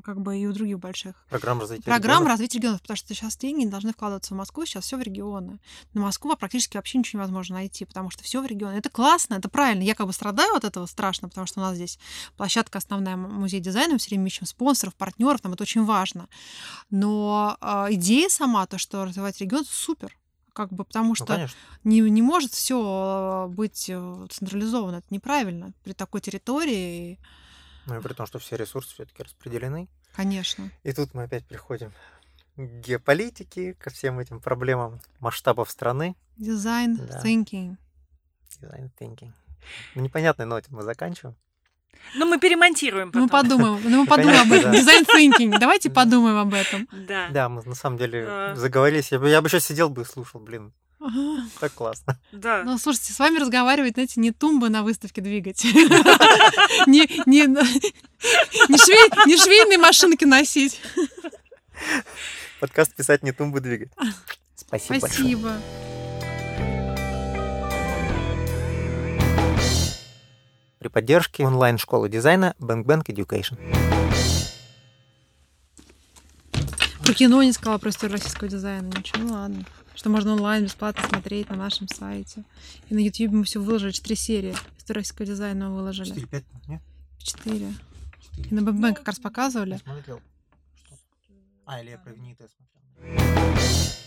как бы и у других больших Программа развития программ регионов. развития регионов, потому что сейчас деньги не должны вкладываться в Москву, сейчас все в регионы. На Москву практически вообще ничего невозможно найти, потому что все в регионы. Это классно, это правильно. Я как бы страдаю от этого страшно, потому что у нас здесь площадка основная музей дизайна, мы все время ищем спонсоров, партнеров, нам это очень важно. Но а, идея сама, то, что развивать регион, супер. Как бы, потому Ну, что конечно. не, не может все быть э, централизовано. Это неправильно при такой территории, Ну и при том, что все ресурсы все-таки распределены. конечно. И тут мы опять приходим к геополитике, ко всем этим проблемам масштабов страны. Дизайн Да. thinking. Design thinking. На непонятной ноте мы заканчиваем. Ну, мы перемонтируем Ну, мы потом. подумаем, ну, мы подумаем об этом. Дизайн thinking. Давайте Да. подумаем об этом. Да. Да, мы на самом деле А. заговорились. Я бы, я бы еще сидел бы и слушал, блин, так классно. Да. Ну, слушайте, с вами разговаривать, знаете, не тумбы на выставке двигать. [laughs] Не не- не швей- не швейные машинки носить. Подкаст писать не тумбы двигать. Спасибо большое. Спасибо. При поддержке онлайн-школы дизайна Bang Education. Про кино не сказала про историю российского дизайна. Ничего, ну ладно. Что можно онлайн бесплатно смотреть на нашем сайте. И на YouTube мы все выложили, четыре серии. Историю российского дизайна мы выложили. 4-5, нет? Четыре. И на БМ как раз показывали. смотрел. А, или я про ВНИТ смотрел.